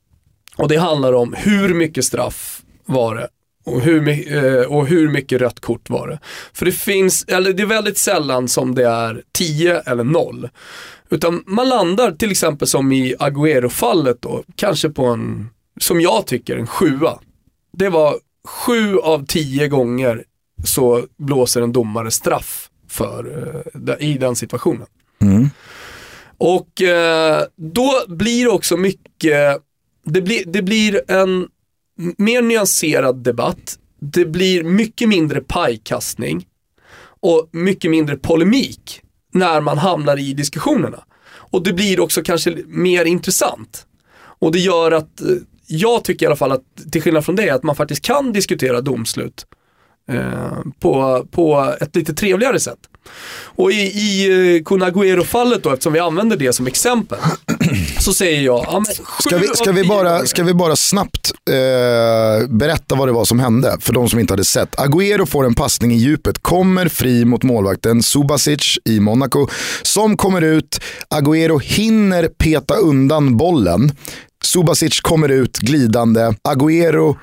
Och det handlar om hur mycket straff var det och hur, eh, och hur mycket rött kort var det. För det finns, eller det är väldigt sällan som det är 10 eller 0. Utan man landar till exempel som i Agüero-fallet då, kanske på en, som jag tycker, en sjua. Det var sju av tio gånger så blåser en domare straff för, uh, i den situationen. Mm. Och uh, då blir det också mycket, det blir, det blir en mer nyanserad debatt. Det blir mycket mindre pajkastning och mycket mindre polemik när man hamnar i diskussionerna. Och det blir också kanske mer intressant. Och det gör att, eh, jag tycker i alla fall att, till skillnad från det, att man faktiskt kan diskutera domslut eh, på, på ett lite trevligare sätt. Och i, i eh, Kunaguero-fallet då, eftersom vi använder det som exempel, så säger jag, ja, men ska, vi, ska, vi bara, ska vi bara snabbt eh, berätta vad det var som hände för de som inte hade sett. Agüero får en passning i djupet, kommer fri mot målvakten Subasic i Monaco som kommer ut. Agüero hinner peta undan bollen. Subasic kommer ut glidande. Agüero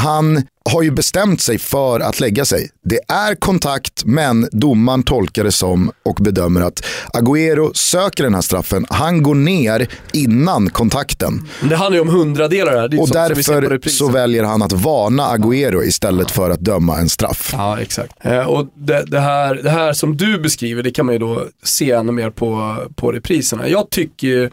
han har ju bestämt sig för att lägga sig. Det är kontakt, men domaren tolkar det som och bedömer att Agüero söker den här straffen. Han går ner innan kontakten. Det handlar ju om hundradelar här. och därför så väljer han att varna Agüero istället för att döma en straff. Ja, exakt. Eh, och det, det, här, det här som du beskriver, det kan man ju då se ännu mer på, på repriserna. Jag tycker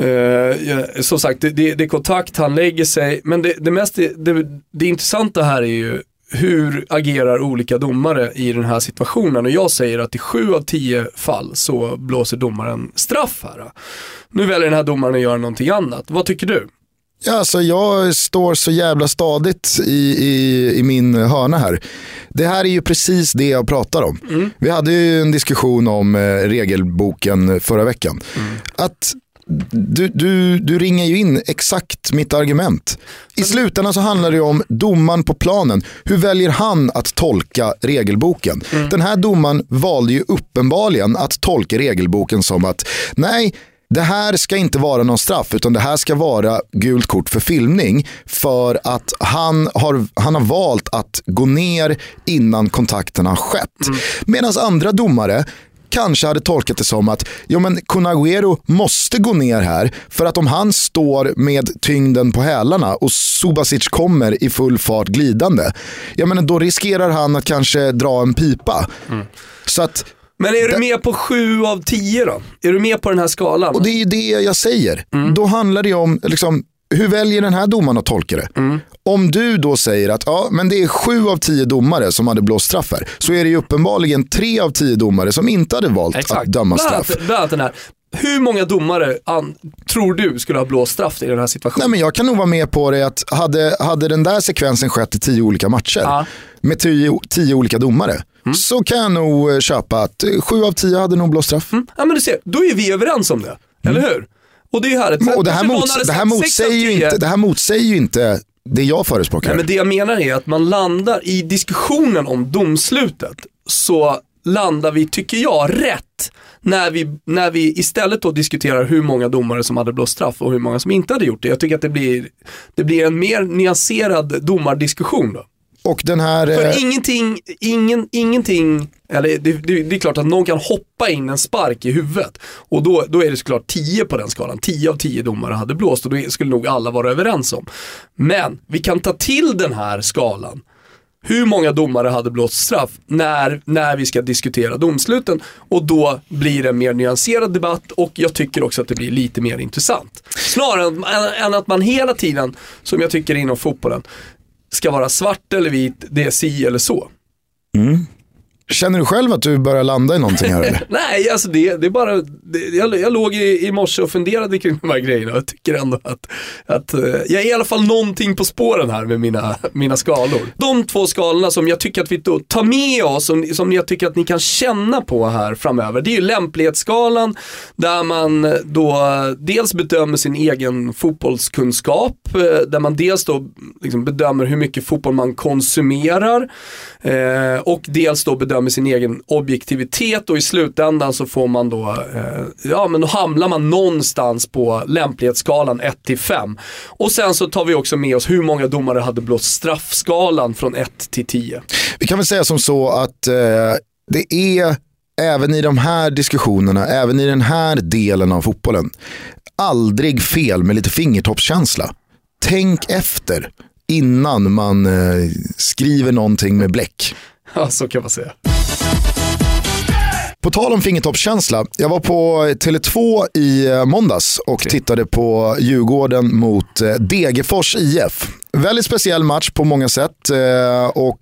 Uh, som sagt, det, det, det, är kontakt, han lägger sig, men det, det mest, det, det intressanta här är ju hur agerar olika domare i den här situationen? Och jag säger att i sju av tio fall så blåser domaren straff här. Nu väljer den här domaren att göra någonting annat. Vad tycker du? Ja, alltså jag står så jävla stadigt i, i, i min hörna här. Det här är ju precis det jag pratar om. Mm. Vi hade ju en diskussion om eh, regelboken förra veckan. Mm. Att du, du, du ringar ju in exakt mitt argument. I slutändan så handlar det om domaren på planen. Hur väljer han att tolka regelboken? Mm. Den här domaren valde ju uppenbarligen att tolka regelboken som att nej, det här ska inte vara någon straff utan det här ska vara gult kort för filmning för att han har, han har valt att gå ner innan kontakten har skett. Mm. Medan andra domare kanske hade tolkat det som att jo, men Conaguero måste gå ner här för att om han står med tyngden på hälarna och Subasic kommer i full fart glidande, ja, men då riskerar han att kanske dra en pipa. Mm. Så att men är du med på 7 av 10 då? Är du med på den här skalan? Och det är ju det jag säger. Mm. Då handlar det om, liksom, hur väljer den här domaren att tolka det? Mm. Om du då säger att ja, men det är sju av tio domare som hade blåst straff här, så är det ju uppenbarligen tre av tio domare som inte hade valt Exakt. att döma straff. Bland den här. Hur många domare an, tror du skulle ha blåst straff i den här situationen? Nej, men jag kan nog vara med på det att hade, hade den där sekvensen skett i tio olika matcher ja. med tio, tio olika domare mm. så kan jag nog eh, köpa att sju av tio hade nog blåst straff. Mm. Ja men du ser, då är vi överens om det. Mm. Eller hur? Och det är härligt. Och det här, mots det, här motsäger ju inte, det här motsäger ju inte det jag förespråkar. Nej, men det jag menar är att man landar i diskussionen om domslutet så landar vi, tycker jag, rätt när vi, när vi istället då diskuterar hur många domare som hade blåst straff och hur många som inte hade gjort det. Jag tycker att det blir, det blir en mer nyanserad domardiskussion då. Och den här... För eh, ingenting, ingen, ingenting, eller det, det, det, är klart att någon kan hoppa in en spark i huvudet. Och då, då är det såklart 10 på den skalan. 10 av 10 domare hade blåst och då skulle nog alla vara överens om. Men vi kan ta till den här skalan. Hur många domare hade blåst straff när, när vi ska diskutera domsluten och då blir det en mer nyanserad debatt och jag tycker också att det blir lite mer intressant. Snarare än, än att man hela tiden, som jag tycker inom fotbollen, ska vara svart eller vit, det är si eller så. Mm. Känner du själv att du börjar landa i någonting här eller? Nej, alltså det, det är bara, det, jag, jag låg i, i morse och funderade kring de här grejerna och tycker ändå att, att eh, jag är i alla fall någonting på spåren här med mina, mina skalor. De två skalorna som jag tycker att vi då tar med oss, som, som jag tycker att ni kan känna på här framöver, det är ju lämplighetsskalan där man då dels bedömer sin egen fotbollskunskap, eh, där man dels då liksom bedömer hur mycket fotboll man konsumerar eh, och dels då bedömer med sin egen objektivitet och i slutändan så får man då, eh, ja men då hamnar man någonstans på lämplighetsskalan 1 till 5. Och sen så tar vi också med oss hur många domare hade blåst straffskalan från 1 till 10. Vi kan väl säga som så att eh, det är även i de här diskussionerna, även i den här delen av fotbollen, aldrig fel med lite fingertoppskänsla. Tänk efter innan man eh, skriver någonting med bläck. Ja, så kan man säga. På tal om fingertoppskänsla, jag var på Tele2 i eh, måndags och okay. tittade på Djurgården mot eh, Degerfors IF. Väldigt speciell match på många sätt eh, och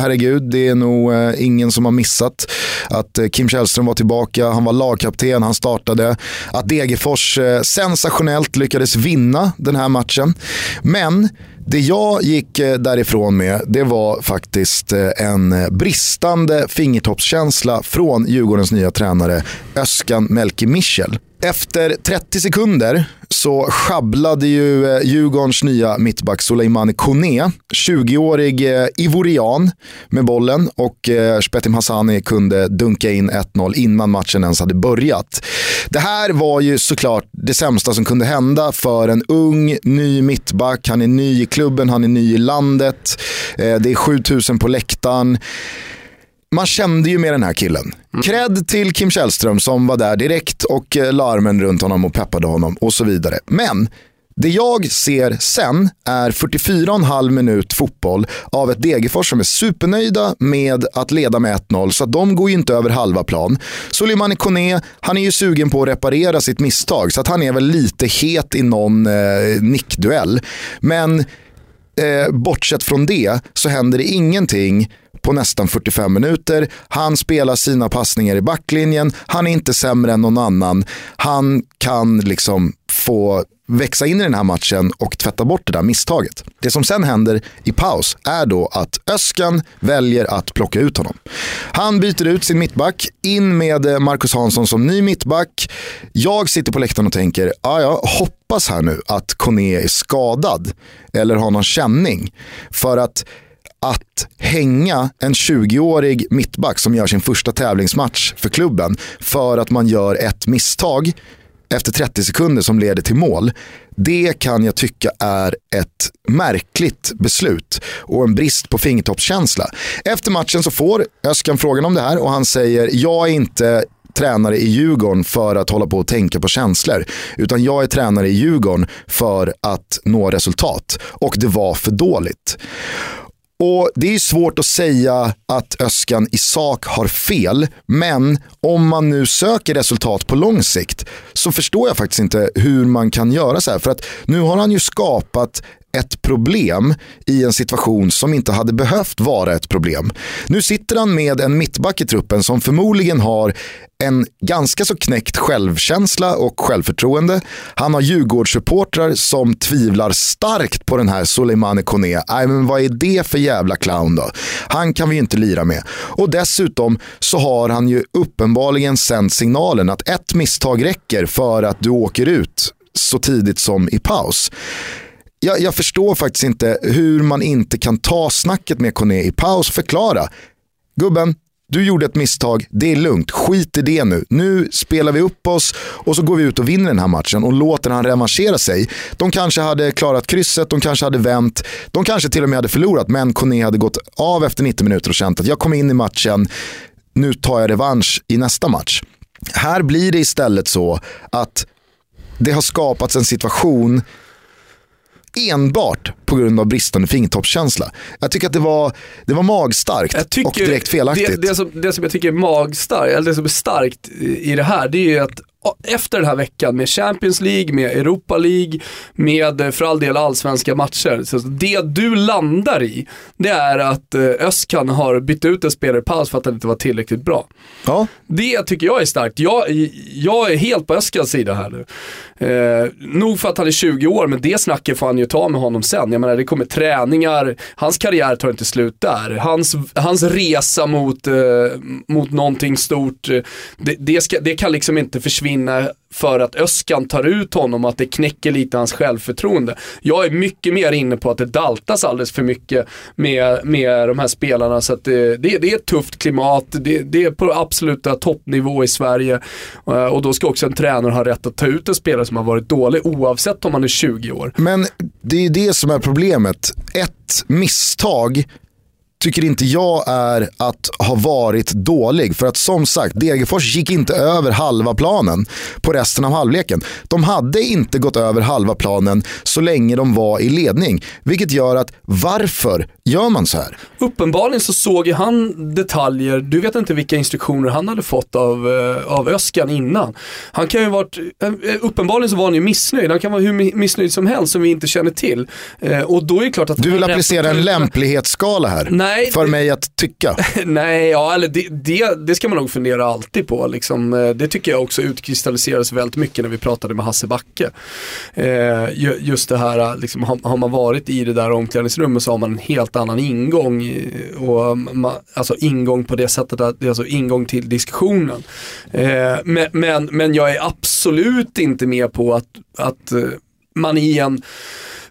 herregud, det är nog ingen som har missat att Kim Källström var tillbaka, han var lagkapten, han startade. Att Degerfors sensationellt lyckades vinna den här matchen. Men det jag gick eh, därifrån med det var faktiskt eh, en eh, bristande fingertoppskänsla från Djurgårdens nya tränare Öskan Melke Michel. Efter 30 sekunder så sjabblade ju eh, Djurgårdens nya mittback Soleimani Kone, 20-årig eh, ivorian med bollen och eh, Spetim Hassani kunde dunka in 1-0 innan matchen ens hade börjat. Det här var ju såklart det sämsta som kunde hända för en ung, ny mittback. Han är ny i klubben, han är ny i landet. Det är 7000 på läktaren man kände ju med den här killen. Mm. Cred till Kim Källström som var där direkt och eh, larmen runt honom och peppade honom och så vidare. Men det jag ser sen är 44,5 minut fotboll av ett Degerfors som är supernöjda med att leda med 1-0 så att de går ju inte över halva plan. Soleimani Kone, han är ju sugen på att reparera sitt misstag så han är väl lite het i någon eh, nickduell. Men eh, bortsett från det så händer det ingenting på nästan 45 minuter. Han spelar sina passningar i backlinjen. Han är inte sämre än någon annan. Han kan liksom få växa in i den här matchen och tvätta bort det där misstaget. Det som sen händer i paus är då att Öskan väljer att plocka ut honom. Han byter ut sin mittback, in med Marcus Hansson som ny mittback. Jag sitter på läktaren och tänker, ah, ja hoppas här nu att Kone är skadad eller har någon känning. För att att hänga en 20-årig mittback som gör sin första tävlingsmatch för klubben för att man gör ett misstag efter 30 sekunder som leder till mål. Det kan jag tycka är ett märkligt beslut och en brist på fingertoppskänsla. Efter matchen så får Öskan frågan om det här och han säger jag är inte tränare i Djurgården för att hålla på och tänka på känslor. Utan jag är tränare i Djurgården för att nå resultat. Och det var för dåligt. Och Det är svårt att säga att Öskan i sak har fel, men om man nu söker resultat på lång sikt så förstår jag faktiskt inte hur man kan göra så här. För att nu har han ju skapat ett problem i en situation som inte hade behövt vara ett problem. Nu sitter han med en mittback i truppen som förmodligen har en ganska så knäckt självkänsla och självförtroende. Han har Djurgårdssupportrar som tvivlar starkt på den här Soleimani Kone. Nej, men vad är det för jävla clown då? Han kan vi ju inte lira med. Och dessutom så har han ju uppenbarligen sänt signalen att ett misstag räcker för att du åker ut så tidigt som i paus jag, jag, förstår faktiskt inte hur man inte kan ta snacket med Kone i paus och förklara. Gubben, du gjorde ett misstag, det är lugnt, skit i det nu. Nu spelar vi upp oss och så går vi ut och vinner den här matchen och låter han revanschera sig. De kanske hade klarat krysset, de kanske hade vänt, de kanske till och med hade förlorat men Kone hade gått av efter 90 minuter och känt att jag kom in i matchen, nu tar jag revansch i nästa match. Här blir det istället så att det har skapats en situation enbart på grund av bristande fingertoppskänsla. Jag tycker att det var, det var magstarkt och direkt felaktigt. Det, det, som, det som jag tycker är magstarkt, eller det som är starkt i det här, det är ju att efter den här veckan med Champions League, med Europa League, med eh, för all del allsvenska matcher. Så det du landar i, det är att eh, Öskan har bytt ut en spelare i paus för att han inte var tillräckligt bra. Ja. Det tycker jag är starkt. Jag, jag är helt på Öskans sida här nu. Eh, nog för att han är 20 år, men det snacket får han ju ta med honom sen. Jag menar, det kommer träningar, hans karriär tar inte slut där. Hans, hans resa mot, eh, mot någonting stort, eh, det, det, ska, det kan liksom inte försvinna vinna för att Öskan tar ut honom och att det knäcker lite hans självförtroende. Jag är mycket mer inne på att det daltas alldeles för mycket med, med de här spelarna så att det, det, det är ett tufft klimat, det, det, är på absoluta toppnivå i Sverige eh, och då ska också en tränare ha rätt att ta ut en spelare som har varit dålig oavsett om han är 20 år. Men det är det som är problemet. Ett misstag tycker inte jag är att ha varit dålig. För att som sagt, Degerfors gick inte över halva planen på resten av halvleken. De hade inte gått över halva planen så länge de var i ledning. Vilket gör att varför gör man så här? Uppenbarligen så såg ju han detaljer, du vet inte vilka instruktioner han hade fått av, eh, av Öskan innan. Han kan ju varit, eh, uppenbarligen så var han ju missnöjd, han kan vara hur missnöjd som helst som vi inte känner till. Eh, och då är det klart att du vill applicera en lämplighetsskala här? Nej, Nej, för det- mig att tycka. Nej, ja, eller det, det, det ska man nog fundera alltid på. Liksom. Eh, Det tycker jag också utkristalliserades väldigt mycket när vi pratade med Hasse Backe. Eh, ju- just det här, liksom, har, har man varit i det där omklädningsrummet så har man en helt annan ingång. Och man, alltså ingång på det sättet att alltså ingång till diskussionen. Eh, men, men, men jag är absolut inte med på att, att eh, man i en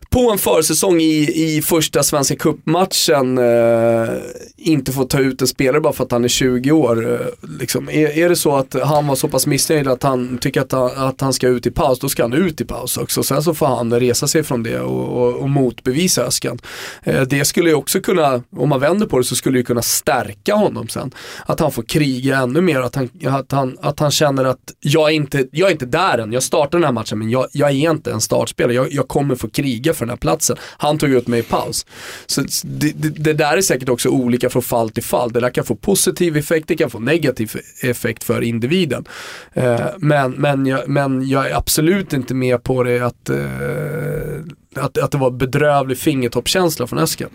på en försäsong i, i första Svenska cupmatchen eh, inte får ta ut en spelare bara för att han är 20 år. Eh, liksom. är, är det så att han var så pass missnöjd att han tycker att han, att han ska ut i paus, då ska han ut i paus också. Sen så får han resa sig från det och, och, och motbevisa Öskan. Eh, det skulle ju också kunna, om man vänder på det så skulle det kunna stärka honom sen. Att han får kriga ännu mer, att han, att han, att han känner att jag är, inte, jag är inte där än, jag startar den här matchen men jag, jag är inte en startspelare, jag, jag kommer få kriga för den här platsen. Han tog ut mig i paus. Så det, det, det där är säkert också olika från fall till fall. Det där kan få positiv effekt, det kan få negativ effekt för individen. Eh, men, men, jag, men jag är absolut inte med på det att, eh, att, att det var bedrövlig fingertoppskänsla från Öskan.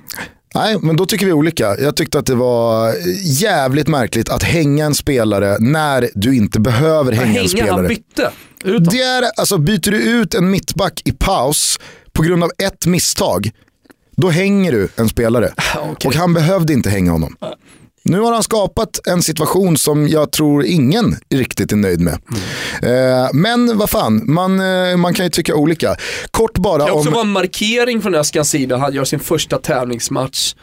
Nej, men då tycker vi olika. Jag tyckte att det var jävligt märkligt att hänga en spelare när du inte behöver hänga en Hänga, han spelare. bytte ut honom. Det är, alltså, byter du ut en mittback i paus på grund av ett misstag, då hänger du en spelare. okej. Och han behövde inte hänga honom. Nu har han skapat en situation som jag tror ingen riktigt är nöjd med. Mm. Eh, men vad fan, man, eh, man kan ju tycka olika. Kort bara Det kan också om... vara en markering från Öskans sida. Han gör sin första tävlingsmatch.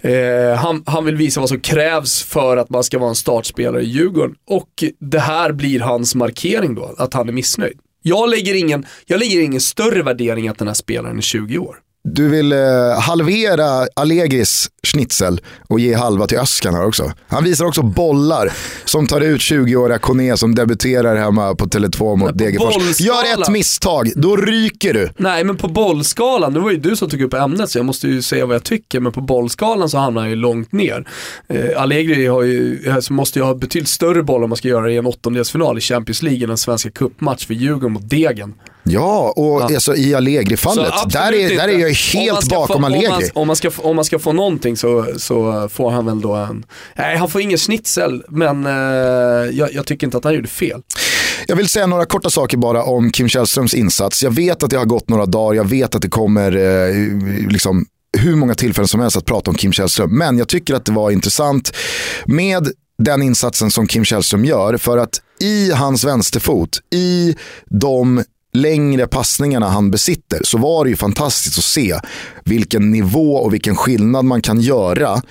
Eh, han, han vill visa vad som krävs för att man ska vara en startspelare i Djurgården. Och det här blir hans markering då, att han är missnöjd. Jag lägger ingen, jag lägger ingen större värdering att den här spelaren är 20 år. Du vill eh, halvera Allegris schnitzel och ge halva till Öskan här också. Han visar också bollar som tar ut 20-åriga Kone som debuterar hemma på Tele2 mot Degerfors. Gör ett misstag, då ryker du. Nej, men på bollskalan, det var ju du som tog upp ämnet så jag måste ju säga vad jag tycker, men på bollskalan så hamnar han ju långt ner. Eh, Allegri har ju, alltså måste ju ha betydligt större boll om man ska göra det i en åttondelsfinal i Champions League än en svenska cupmatch för Djurgården mot Degen. Ja, och Alltså, i Allegri-fallet, där är, där är jag helt bakom få, om man, Allegri. om, man ska, om man ska få någonting så, så får han väl då en, nej han får ingen schnitzel, men eh, jag, jag tycker inte att han gjorde fel. Jag vill säga några korta saker bara om Kim Källströms insats. Jag vet att det har gått några dagar, jag vet att det kommer eh, liksom, hur många tillfällen som helst att prata om Kim Källström. Men jag tycker att det var intressant med den insatsen som Kim Källström gör. För att i hans vänsterfot, i de längre passningarna han besitter så var det ju fantastiskt att se vilken nivå och vilken skillnad man kan göra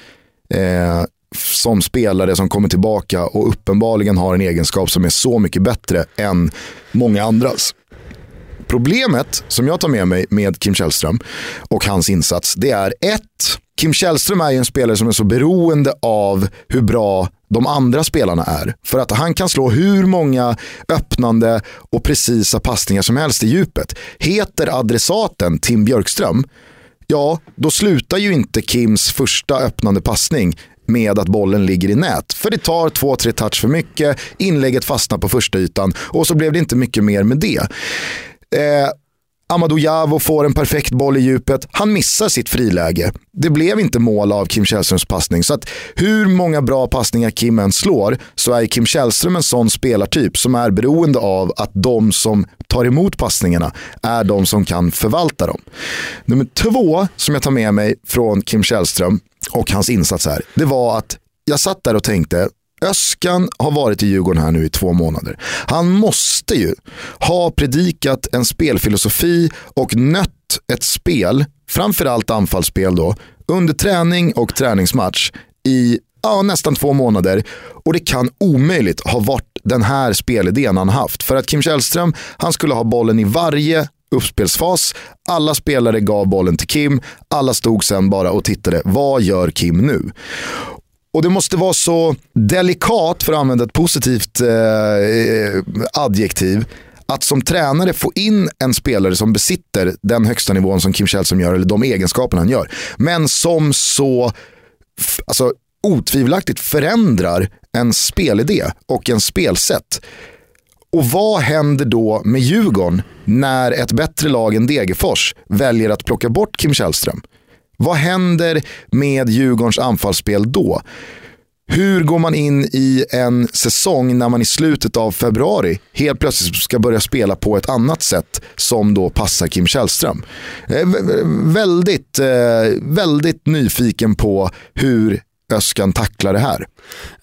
eh, som spelare som kommer tillbaka och uppenbarligen har en egenskap som är så mycket bättre än många andras. Problemet som jag tar med mig med Kim Källström och hans insats, det är ett, Kim Källström är ju en spelare som är så beroende av hur bra de andra spelarna är. För att han kan slå hur många öppnande och precisa passningar som helst i djupet. Heter adressaten Tim Björkström, ja då slutar ju inte Kims första öppnande passning med att bollen ligger i nät. För det tar två, tre touch för mycket, inlägget fastnar på första ytan och så blev det inte mycket mer med det. Eh, Amadou Javo får en perfekt boll i djupet. Han missar sitt friläge. Det blev inte mål av Kim Källströms passning. Så att hur många bra passningar Kim än slår så är Kim Källström en sån spelartyp som är beroende av att de som tar emot passningarna är de som kan förvalta dem. Nummer två som jag tar med mig från Kim Källström och hans insats här, det var att jag satt där och tänkte, Öskan har varit i Djurgården här nu i två månader. Han måste ju ha predikat en spelfilosofi och nött ett spel, framförallt anfallsspel då, under träning och träningsmatch i ja, nästan två månader. Och det kan omöjligt ha varit den här spelidén han haft. För att Kim Källström, han skulle ha bollen i varje uppspelsfas. Alla spelare gav bollen till Kim. Alla stod sen bara och tittade. Vad gör Kim nu? Och det måste vara så delikat, för att använda ett positivt eh, eh, adjektiv, att som tränare få in en spelare som besitter den högsta nivån som Kim Källström gör, eller de egenskaperna han gör, men som så alltså, otvivelaktigt förändrar en spelidé och en spelsätt. Och vad händer då med Djurgården när ett bättre lag än Degerfors väljer att plocka bort Kim Källström? Vad händer med Djurgårdens anfallsspel då? Hur går man in i en säsong när man i slutet av februari helt plötsligt ska börja spela på ett annat sätt som då passar Kim Källström? Eh, väldigt, eh, väldigt nyfiken på hur Öskan tackla det här.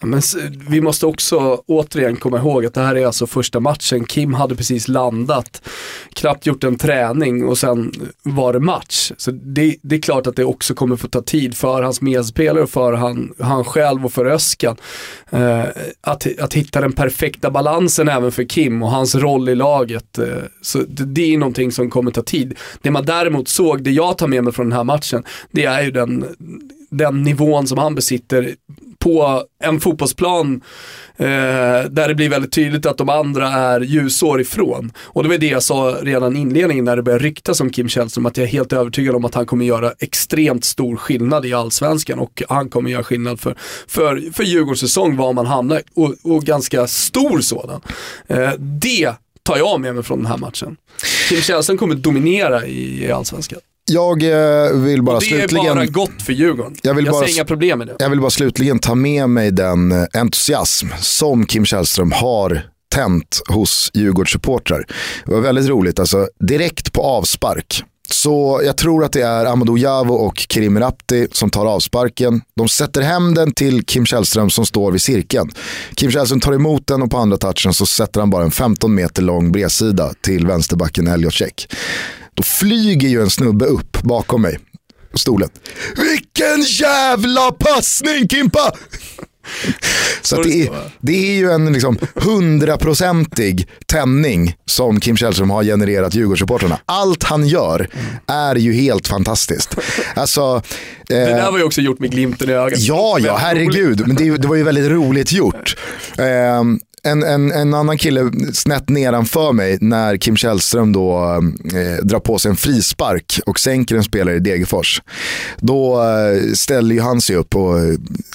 Men vi måste också återigen komma ihåg att det här är alltså första matchen. Kim hade precis landat, knappt gjort en träning och sen var det match. Så det, det är klart att det också kommer få ta tid för hans medspelare, för han, han själv och för Öskan. Eh, att, att hitta den perfekta balansen även för Kim och hans roll i laget. Eh, så det, det är någonting som kommer ta tid. Det man däremot såg, det jag tar med mig från den här matchen, det är ju den den nivån som han besitter på en fotbollsplan eh, där det blir väldigt tydligt att de andra är ljusår ifrån. Och det var det jag sa redan i inledningen när det började ryktas om Kim Källström, att jag är helt övertygad om att han kommer göra extremt stor skillnad i allsvenskan och han kommer göra skillnad för, för, för Djurgårdens säsong var man hamnar och, och ganska stor sådan. Eh, det tar jag med mig från den här matchen. Kim Källström kommer dominera i, i allsvenskan. Jag eh, vill bara och det slutligen... är bara gott för Djurgården. Jag, vill jag bara, ser inga problem med det. Jag vill bara slutligen ta med mig den eh, entusiasm som Kim Källström har tänt hos Djurgårdssupportrar. Det var väldigt roligt, alltså direkt på avspark. Så jag tror att det är Amadou Javo och Kerim Rapti som tar avsparken. De sätter hem den till Kim Källström som står vid cirkeln. Kim Källström tar emot den och på andra touchen så sätter han bara en 15 meter lång bredsida till vänsterbacken Elliot Check. Då flyger ju en snubbe upp bakom mig på stolen. Vilken jävla passning Kimpa! Så det är, det är ju en liksom hundraprocentig tändning som Kim Källström har genererat Djurgårdssupportrarna. Allt han gör är ju helt fantastiskt. Alltså, eh, det där var ju också gjort med glimten i ögat. Ja, ja, herregud. Men det, det var ju väldigt roligt gjort. Eh, en, en, en annan kille snett nedanför mig när Kim Källström då eh, drar på sig en frispark och sänker en spelare i Degerfors. Då eh, ställer ju han sig upp och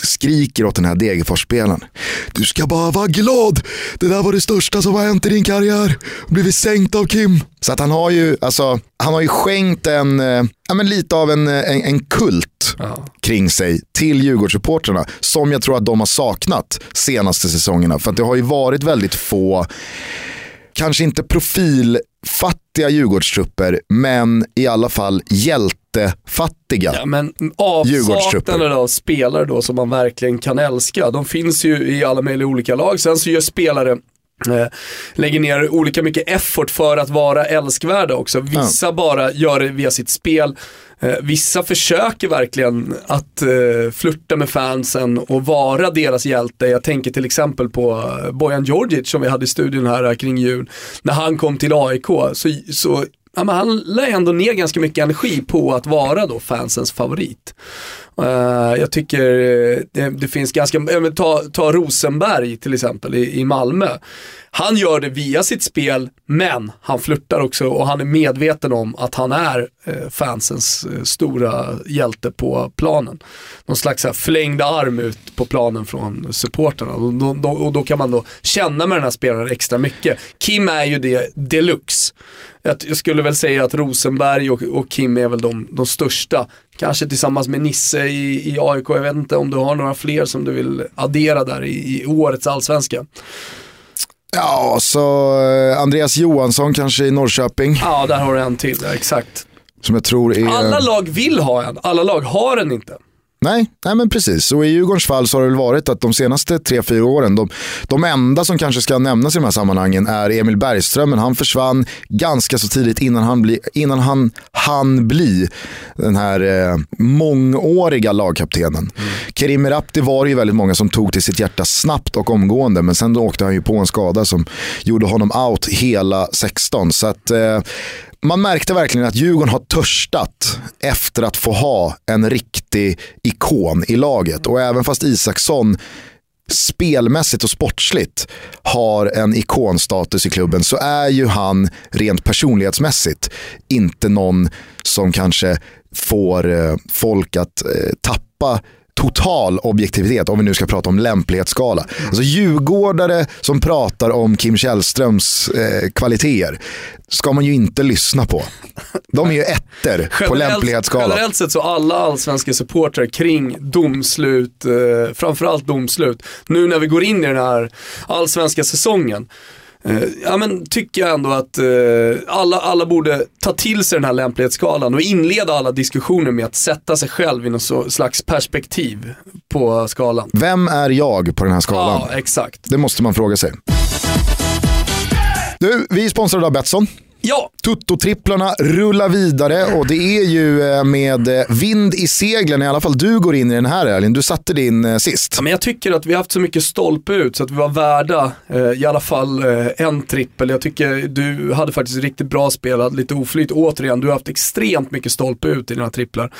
skriker åt den här Degerfors-spelaren. Du ska bara vara glad. Det där var det största som har hänt i din karriär. Blivit sänkt av Kim. Så att han har ju, alltså, han har ju skänkt en, eh, ja, men lite av en, en, en kult ja. kring sig till Djurgårdssupportrarna som jag tror att de har saknat senaste säsongerna. För att det har ju varit väldigt få, kanske inte profilfattiga Djurgårdstrupper, men i alla fall hjältefattiga ja, men Avsaknaden av spelare då som man verkligen kan älska, de finns ju i alla möjliga olika lag. Sen så gör spelare Eh, lägger ner olika mycket effort för att vara älskvärda också. Vissa bara gör det via sitt spel. Eh, vissa försöker verkligen att eh, flirta med fansen och vara deras hjälte. Jag tänker till exempel på Bojan Djordjic som vi hade i studion här kring jul. När han kom till AIK så, så ja, han la ändå ner ganska mycket energi på att vara då fansens favorit. Uh, jag tycker eh, det, det, finns ganska, ta, ta Rosenberg till exempel i, i Malmö. Han gör det via sitt spel, men han flörtar också och han är medveten om att han är eh, fansens stora hjälte på planen. Någon slags här, förlängd arm ut på planen från supporterna och då, och då kan man då känna med den här spelaren extra mycket. Kim är ju det deluxe. Jag, skulle väl säga att Rosenberg och, och Kim är väl de, de största. Kanske tillsammans med Nisse i, i AIK. Jag vet inte om du har några fler som du vill addera där i, i årets allsvenska. Ja, så eh, Andreas Johansson kanske i Norrköping. Ja, där har du en till, exakt. Som jag tror är... Alla lag vill ha en, alla lag har en inte. Nej, nej men precis. Och i Djurgårdens fall så har det väl varit att de senaste tre, fyra åren, de, de enda som kanske ska nämnas i de här sammanhangen är Emil Bergström, men han försvann ganska så tidigt innan han, bli, innan han hann bli den här eh, mångåriga lagkaptenen. Mm. Kerim Rapti var det ju väldigt många som tog till sitt hjärta snabbt och omgående, men sen åkte han ju på en skada som gjorde honom out hela 16. Så att eh, man märkte verkligen att Djurgården har törstat efter att få ha en riktig ikon i laget. Och även fast Isaksson spelmässigt och sportsligt har en ikonstatus i klubben så är ju han rent personlighetsmässigt inte någon som kanske får eh, folk att eh, tappa total objektivitet om vi nu ska prata om lämplighetsskala. Alltså djurgårdare som pratar om Kim Källströms eh, kvaliteter ska man ju inte lyssna på. De är ju ettor på lämplighetsskalan. Generellt sett så alla allsvenska supportrar kring domslut, eh, framförallt domslut, nu när vi går in i den här allsvenska säsongen, ja, men tycker jag ändå att eh, alla, alla borde ta till sig den här lämplighetsskalan och inleda alla diskussioner med att sätta sig själv i något så, slags perspektiv på skalan. Vem är jag på den här skalan? Ja, exakt. Det måste man fråga sig. Du, vi är sponsrade av Betsson. Ja, Tutto-tripplarna rullar vidare och det är ju eh, med eh, vind i seglen, i alla fall du går in i den här Elin. Du satte din eh, sist. Ja, men jag tycker att vi har haft så mycket stolpe ut så att vi var värda eh, i alla fall eh, en trippel. Jag tycker du hade faktiskt riktigt bra spel, hade lite oflyt återigen. Du har haft extremt mycket stolpe ut i dina tripplar.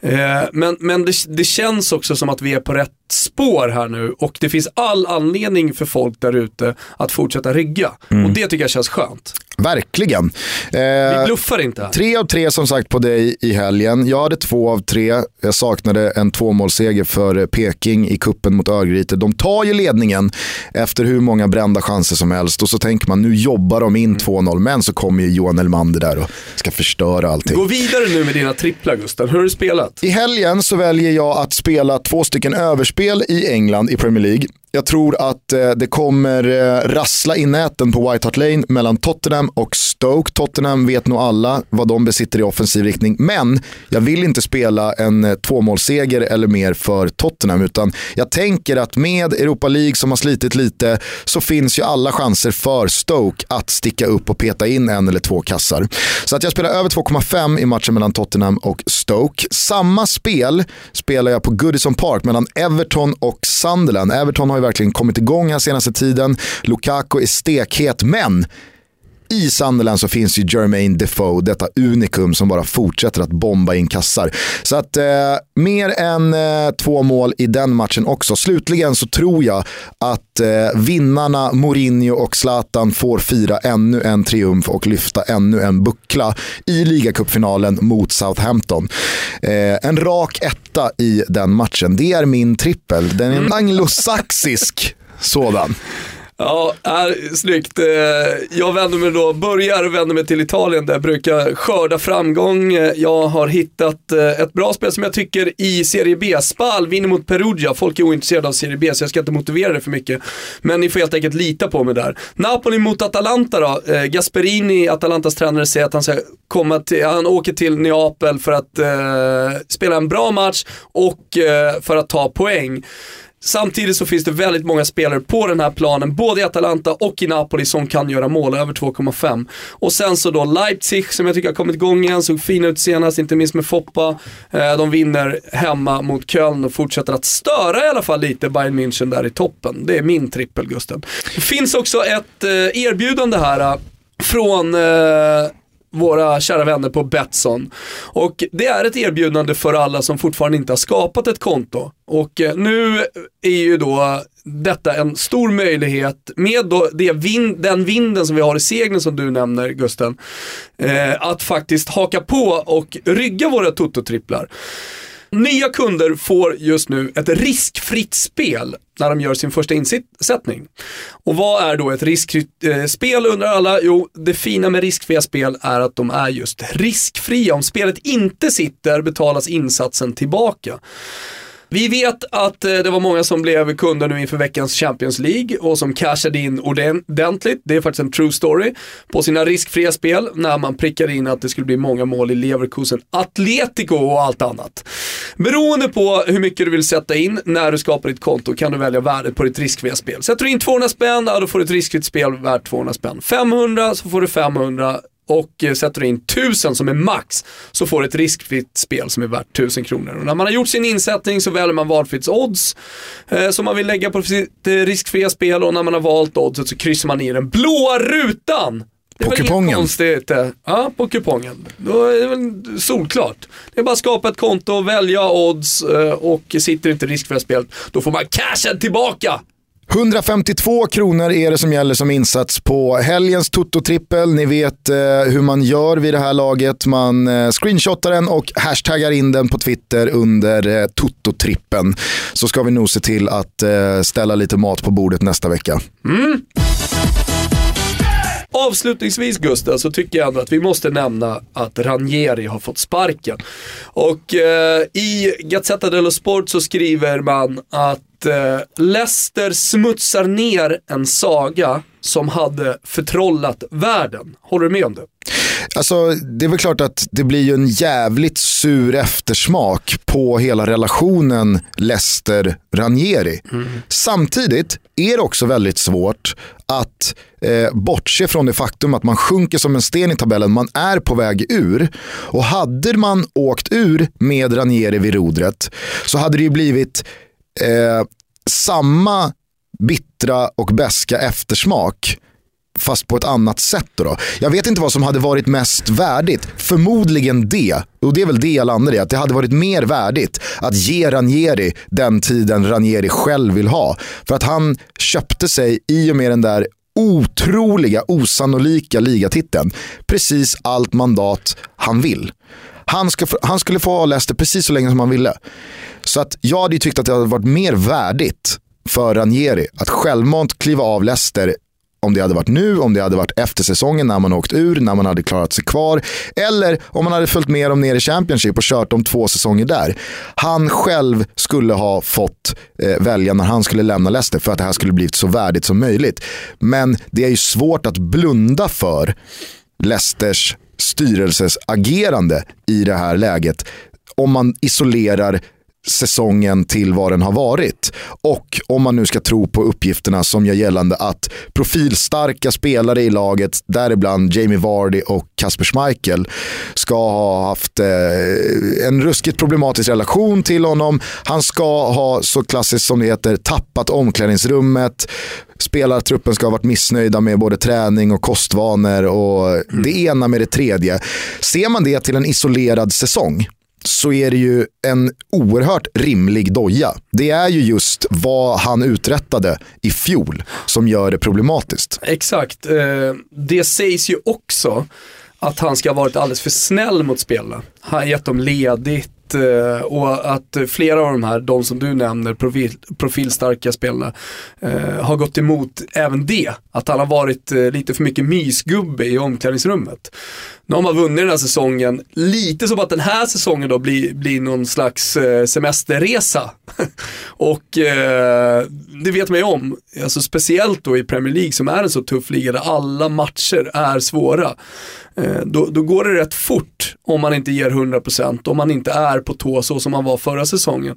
Eh, men men det, det känns också som att vi är på rätt spår här nu och det finns all anledning för folk där ute att fortsätta rygga. Och det tycker jag känns skönt. Verkligen. Vi Eh, bluffar inte tre av tre som sagt på dig i helgen. Jag hade två av tre. Jag saknade en tvåmålsseger för Peking i kuppen mot Örgryte. De tar ju ledningen efter hur många brända chanser som helst och så tänker man nu jobbar de in 2-0 men så kommer ju Johan Elmander där och ska förstöra allting. Gå vidare nu med dina tripplar Gusten. Hur har du spelat? I helgen så väljer jag att spela två stycken överspel i England i Premier League. Jag tror att eh, det kommer eh, rassla i näten på White Hart Lane mellan Tottenham och Stoke. Tottenham vet nog alla vad de besitter i offensiv riktning. Men jag vill inte spela en eh, tvåmålsseger eller mer för Tottenham. Utan jag tänker att med Europa League som har slitit lite så finns ju alla chanser för Stoke att sticka upp och peta in en eller två kassar. Så att jag spelar över 2,5 i matchen mellan Tottenham och Stoke. Samma spel spelar jag på Goodison Park mellan Everton och Sunderland. Everton har har ju verkligen kommit igång den senaste tiden. Lukaku är stekhet, men i Sunderland så finns ju Jermaine Defoe, detta unikum som bara fortsätter att bomba in kassar. Så att eh, mer än eh, två mål i den matchen också. Slutligen så tror jag att eh, vinnarna Mourinho och Zlatan får fira ännu en triumf och lyfta ännu en buckla i ligacupfinalen mot Southampton. Eh, en rak etta i den matchen. Det är min trippel. Den är en anglosaxisk sådan. Ja, är, snyggt. Eh, jag vänder mig då, börjar och vänder mig till Italien där jag brukar skörda framgång. Eh, jag har hittat eh, ett bra spel som jag tycker i Serie B. Spal vinner mot Perugia. Folk är ointresserade av Serie B så jag ska inte motivera det för mycket. Men ni får helt enkelt lita på mig där. Napoli mot Atalanta då. Gasperini, Atalantas tränare, säger att han ska komma till, han åker till Neapel för att eh, spela en bra match och eh, för att ta poäng. Samtidigt så finns det väldigt många spelare på den här planen, både i Atalanta och i Napoli som kan göra mål, över 2,5. Och sen så då Leipzig som jag tycker har kommit igång igen, såg fina ut senast, inte minst med Foppa. Eh, de vinner hemma mot Köln och fortsätter att störa i alla fall lite Bayern München där i toppen. Det är min trippel Gusten. Det finns också ett eh, erbjudande här eh, från våra kära vänner på Betsson. Och det är ett erbjudande för alla som fortfarande inte har skapat ett konto. Och eh, nu är ju då detta en stor möjlighet med då det vind, den vinden som vi har i seglen som du nämner Gusten. Eh, att faktiskt haka på och rygga våra toto-tripplar. Nya kunder får just nu ett riskfritt spel när de gör sin första insättning. Och vad är då ett riskfritt eh, spel undrar alla? Jo, det fina med riskfria spel är att de är just riskfria. Om spelet inte sitter betalas insatsen tillbaka. Vi vet att eh, det var många som blev kunder nu inför veckans Champions League och som cashade in ordentligt, det är faktiskt en true story, på sina riskfria spel när man prickade in att det skulle bli många mål i Leverkusen, Atletico och allt annat. Beroende på hur mycket du vill sätta in när du skapar ditt konto kan du välja värdet på ditt riskfria spel. Sätter du in 200 spänn, ja, då får du ett riskfritt spel värt 200 spänn. 500 så får du 500 och eh, sätter du in 1000 som är max så får du ett riskfritt spel som är värt 1000 kronor. Och när man har gjort sin insättning så väljer man valfritt odds eh, som man vill lägga på sitt eh, riskfria spel och när man har valt oddset så kryssar man i den blåa rutan. Det är På väl kupongen? Konstigt, eh, ja, på kupongen. Då är det väl solklart. Det är bara att skapa ett konto, välja odds eh, och sitter inte riskfria spelet, då får man cashen tillbaka. 152 kronor är det som gäller som insats på helgens Toto-trippel. Ni vet eh, hur man gör vid det här laget. Man eh, screenshotar den och hashtaggar in den på Twitter under eh, Toto-trippen. Så ska vi nog se till att eh, ställa lite mat på bordet nästa vecka. Mm. Avslutningsvis Gusten så tycker jag ändå att vi måste nämna att Ranieri har fått sparken. Och eh, i Gazzetta dello Sport så skriver man att eh, Leicester smutsar ner en saga som hade förtrollat världen. Håller du med om det? Alltså, det är väl klart att det blir ju en jävligt sur eftersmak på hela relationen Leicester-Ranieri. Mm. Samtidigt är det också väldigt svårt att eh, bortse från det faktum att man sjunker som en sten i tabellen, man är på väg ur. Och hade man åkt ur med Ranieri vid rodret så hade det ju blivit eh, samma bittra och beska eftersmak fast på ett annat sätt. Då, Jag vet inte vad som hade varit mest värdigt. Förmodligen det. Och det är väl det jag landar i. Att det hade varit mer värdigt att ge Ranieri den tiden Ranieri själv vill ha. För att han köpte sig i och med den där otroliga, osannolika ligatiteln precis allt mandat han vill. Han, ska, han skulle få ha Leicester precis så länge som han ville. Så att jag hade tyckt att det hade varit mer värdigt för Ranieri att självmant kliva av Leicester om det hade varit nu, om det hade varit efter säsongen när man åkt ur, när man hade klarat sig kvar. Eller om man hade följt med dem ner i Championship och kört de två säsonger där. Han själv skulle ha fått eh, välja när han skulle lämna Leicester för att det här skulle blivit så värdigt som möjligt. Men det är ju svårt att blunda för Leicesters styrelses agerande i det här läget om man isolerar säsongen till vad den har varit. Och om man nu ska tro på uppgifterna som gör gällande att profilstarka spelare i laget, däribland Jamie Vardy och Kasper Schmeichel, ska ha haft eh, en ruskigt problematisk relation till honom. Han ska ha, så klassiskt som det heter, tappat omklädningsrummet. Spelartruppen ska ha varit missnöjda med både träning och kostvanor och mm. det ena med det tredje. Ser man det till en isolerad säsong, så är det ju en oerhört rimlig doja. Det är ju just vad han uträttade i fjol som gör det problematiskt. Exakt. Eh, det sägs ju också att han ska ha varit alldeles för snäll mot spelarna. Han har gett dem ledigt Eh, och att flera av de här, de som du nämner, profil, profilstarka spelarna, eh, har gått emot även det. Att han har varit eh, lite för mycket mysgubbe i omklädningsrummet. Nu har man vunnit den här säsongen, lite som att den här säsongen då blir, blir någon slags eh, semesterresa. och eh, det vet man ju om, alltså speciellt då i Premier League som är en så tuff liga där alla matcher är svåra. Eh, då, då, går det rätt fort om man inte ger 100%, om man inte är på tå så som man var förra säsongen.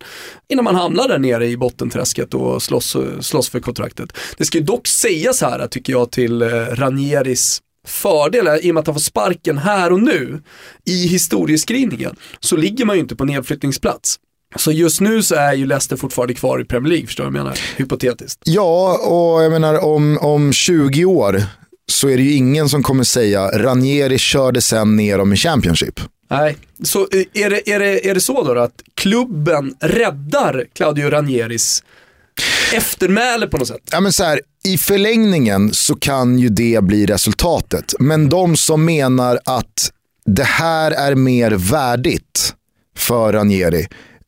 Innan man hamnar där nere i bottenträsket och slåss, slåss för kontraktet. Det ska ju dock sägas här, tycker jag, till eh, Ranieris fördel, eh, i och med att han får sparken här och nu i historieskrivningen, så ligger man ju inte på nedflyttningsplats. Så just nu så är ju Leicester fortfarande kvar i Premier League, förstår du vad jag menar? Hypotetiskt. Ja, och jag menar om, om 20 år så är det ju ingen som kommer säga Ranieri körde sen ner dem i Championship. Nej, så eh, är det, är det, är det så då, att klubben räddar Claudio Ranieris eftermäle på något sätt? Ja, men så här, I förlängningen så kan ju det bli resultatet. Men de som menar att det här är mer värdigt för Ranieri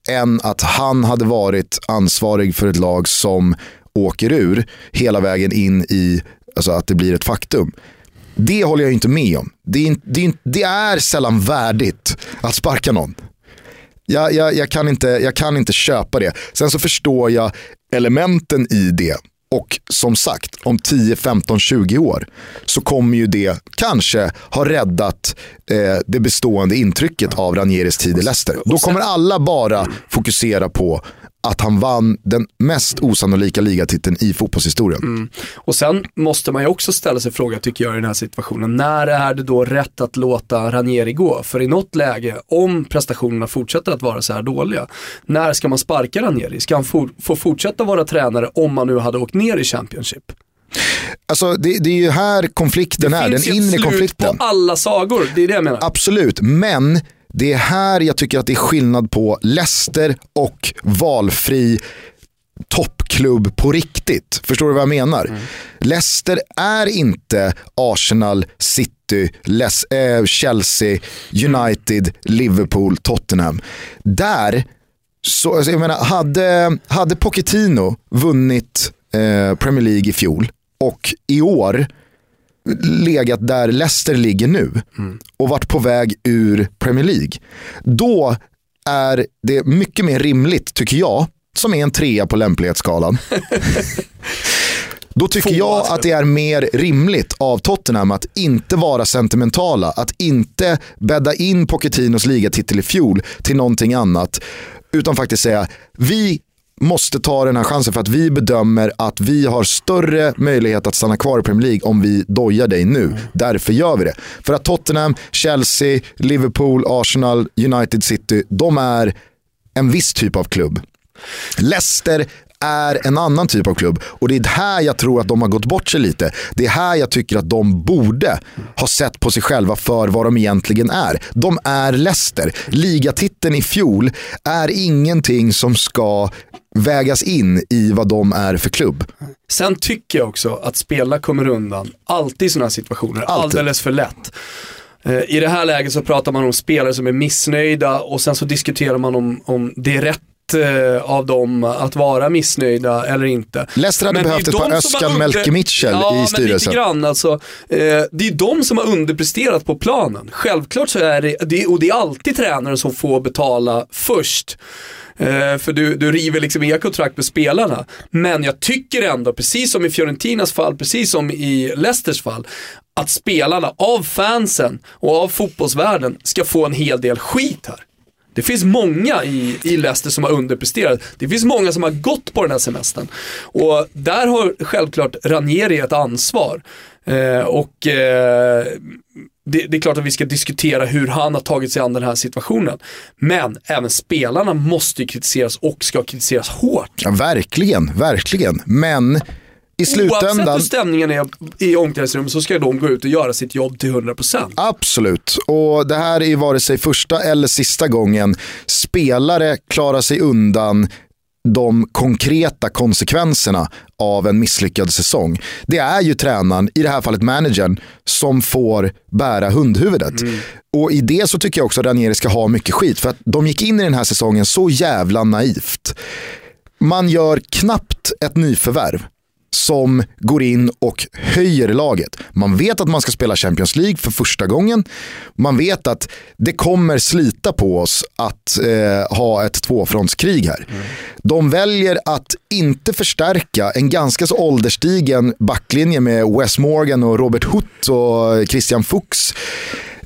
än att han hade varit ansvarig för ett lag som åker ur hela vägen in i alltså att det blir ett faktum. Det håller jag inte med om. Det är, det är, det är sällan värdigt att sparka någon. Jag, jag, jag, kan inte, jag kan inte köpa det. Sen så förstår jag elementen i det. Och som sagt, om 10, 15, 20 år så kommer ju det kanske ha räddat eh, det bestående intrycket av Ranieris tid i Leicester. Då kommer alla bara fokusera på att han vann den mest osannolika ligatiteln i fotbollshistorien. Mm. Och sen måste man ju också ställa sig frågan, tycker jag i den här situationen, när är det då rätt att låta Ranieri gå? För i något läge, om prestationerna fortsätter att vara så här dåliga, när ska man sparka Ranieri? Ska han for, få fortsätta vara tränare om man nu hade åkt ner i Championship? Alltså det, det, är ju här konflikten det är, den inre konflikten. Det finns på alla sagor, det är det jag menar. Absolut, men det är här jag tycker att det är skillnad på Leicester och valfri toppklubb på riktigt. Förstår du vad jag menar? Mm. Leicester är inte Arsenal, City, Les äh, Chelsea, United, Liverpool, Tottenham. Där, så, alltså jag menar, hade, hade Pochettino vunnit eh, Premier League i fjol och i år legat där Leicester ligger nu mm. och varit på väg ur Premier League. Då är det mycket mer rimligt, tycker jag, som är en trea på lämplighetsskalan. Då tycker jag att det är mer rimligt av Tottenham att inte vara sentimentala, att inte bädda in Pochettinos ligatitel i fjol till någonting annat, utan faktiskt säga vi måste ta den här chansen för att vi bedömer att vi har större möjlighet att stanna kvar i Premier League om vi dojar dig nu. Mm. Därför gör vi det. För att Tottenham, Chelsea, Liverpool, Arsenal, United City, de är en viss typ av klubb. Leicester är en annan typ av klubb. Och det är här jag tror att de har gått bort sig lite. Det är här jag tycker att de borde ha sett på sig själva för vad de egentligen är. De är Leicester. Ligatiteln i fjol är ingenting som ska vägas in i vad de är för klubb. Sen tycker jag också att spela kommer undan, alltid i sådana här situationer, alltid. alldeles för lätt. Eh, I det här läget så pratar man om spelare som är missnöjda och sen så diskuterar man om, om det är rätt eh, av dem att vara missnöjda eller inte. Leicester hade behövt ett par Özcan Melke Mitchell ja, i styrelsen. Men lite grann, alltså, eh, det är de som har underpresterat på planen. Självklart så är det, och det är alltid tränaren som får betala först. Eh, för du, du river liksom inga kontrakt med spelarna. Men jag tycker ändå, precis som i Fiorentinas fall, precis som i Leicesters fall, att spelarna av fansen och av fotbollsvärlden ska få en hel del skit här. Det finns många i, i Leicester som har underpresterat. Det finns många som har gått på den här semestern. Och där har självklart Ranieri ett ansvar. Eh, och eh, det, det, är klart att vi ska diskutera hur han har tagit sig an den här situationen. Men även spelarna måste kritiseras och ska kritiseras hårt. Ja, verkligen, verkligen. Men i slutändan... Oavsett hur stämningen är i omklädningsrummet så ska de gå ut och göra sitt jobb till 100%. Absolut, och det här är vare sig första eller sista gången spelare klarar sig undan de konkreta konsekvenserna av en misslyckad säsong. Det är ju tränaren, i det här fallet managern, som får bära hundhuvudet. Mm. Och i det så tycker jag också att Ranieri ska ha mycket skit. För att de gick in i den här säsongen så jävla naivt. Man gör knappt ett nyförvärv som går in och höjer laget. Man vet att man ska spela Champions League för första gången. Man vet att det kommer slita på oss att eh, ha ett tvåfrontskrig här. Mm. De väljer att inte förstärka en ganska så ålderstigen backlinje med Wes Morgan och Robert Hutt och Christian Fuchs.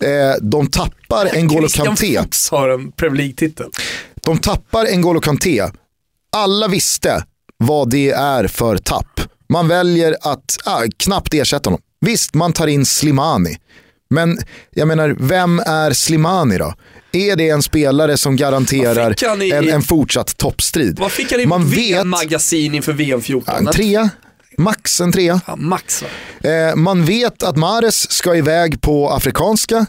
Eh, de tappar en N'Golo Kanté. Christian Fuchs har en Premier League-titel. De tappar en N'Golo Kanté. Alla visste vad det är för tapp. Man väljer att ah, knappt ersätta honom. Visst, man tar in Slimani. Men jag menar, vem är Slimani då? Är det en spelare som garanterar i, en, en, fortsatt toppstrid? Vad fick han i man VM-magasin inför VM 14? En trea. Max en trea. Ja, max eh, man vet att Mares ska iväg på afrikanska.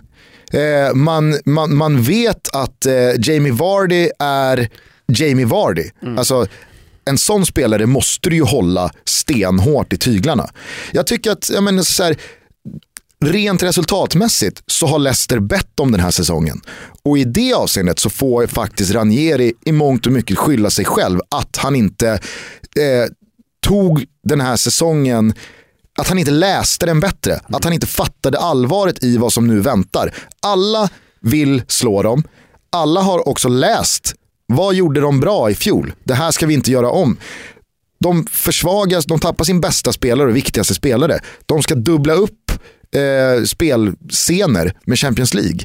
Eh, man, man, man vet att eh, Jamie Vardy är Jamie Vardy. Mm. Alltså, en sån spelare måste du ju hålla stenhårt i tyglarna. Jag tycker att, jag menar, så här, rent resultatmässigt så har Leicester bett om den här säsongen. Och i det avseendet så får faktiskt Ranieri i mångt och mycket skylla sig själv att han inte eh, tog den här säsongen att han inte läste den bättre, att han inte fattade allvaret i vad som nu väntar. Alla vill slå dem, alla har också läst vad gjorde de bra i fjol? Det här ska vi inte göra om. De försvagas, de tappar sin bästa spelare och viktigaste spelare. De ska dubbla upp eh, spelscener med Champions League.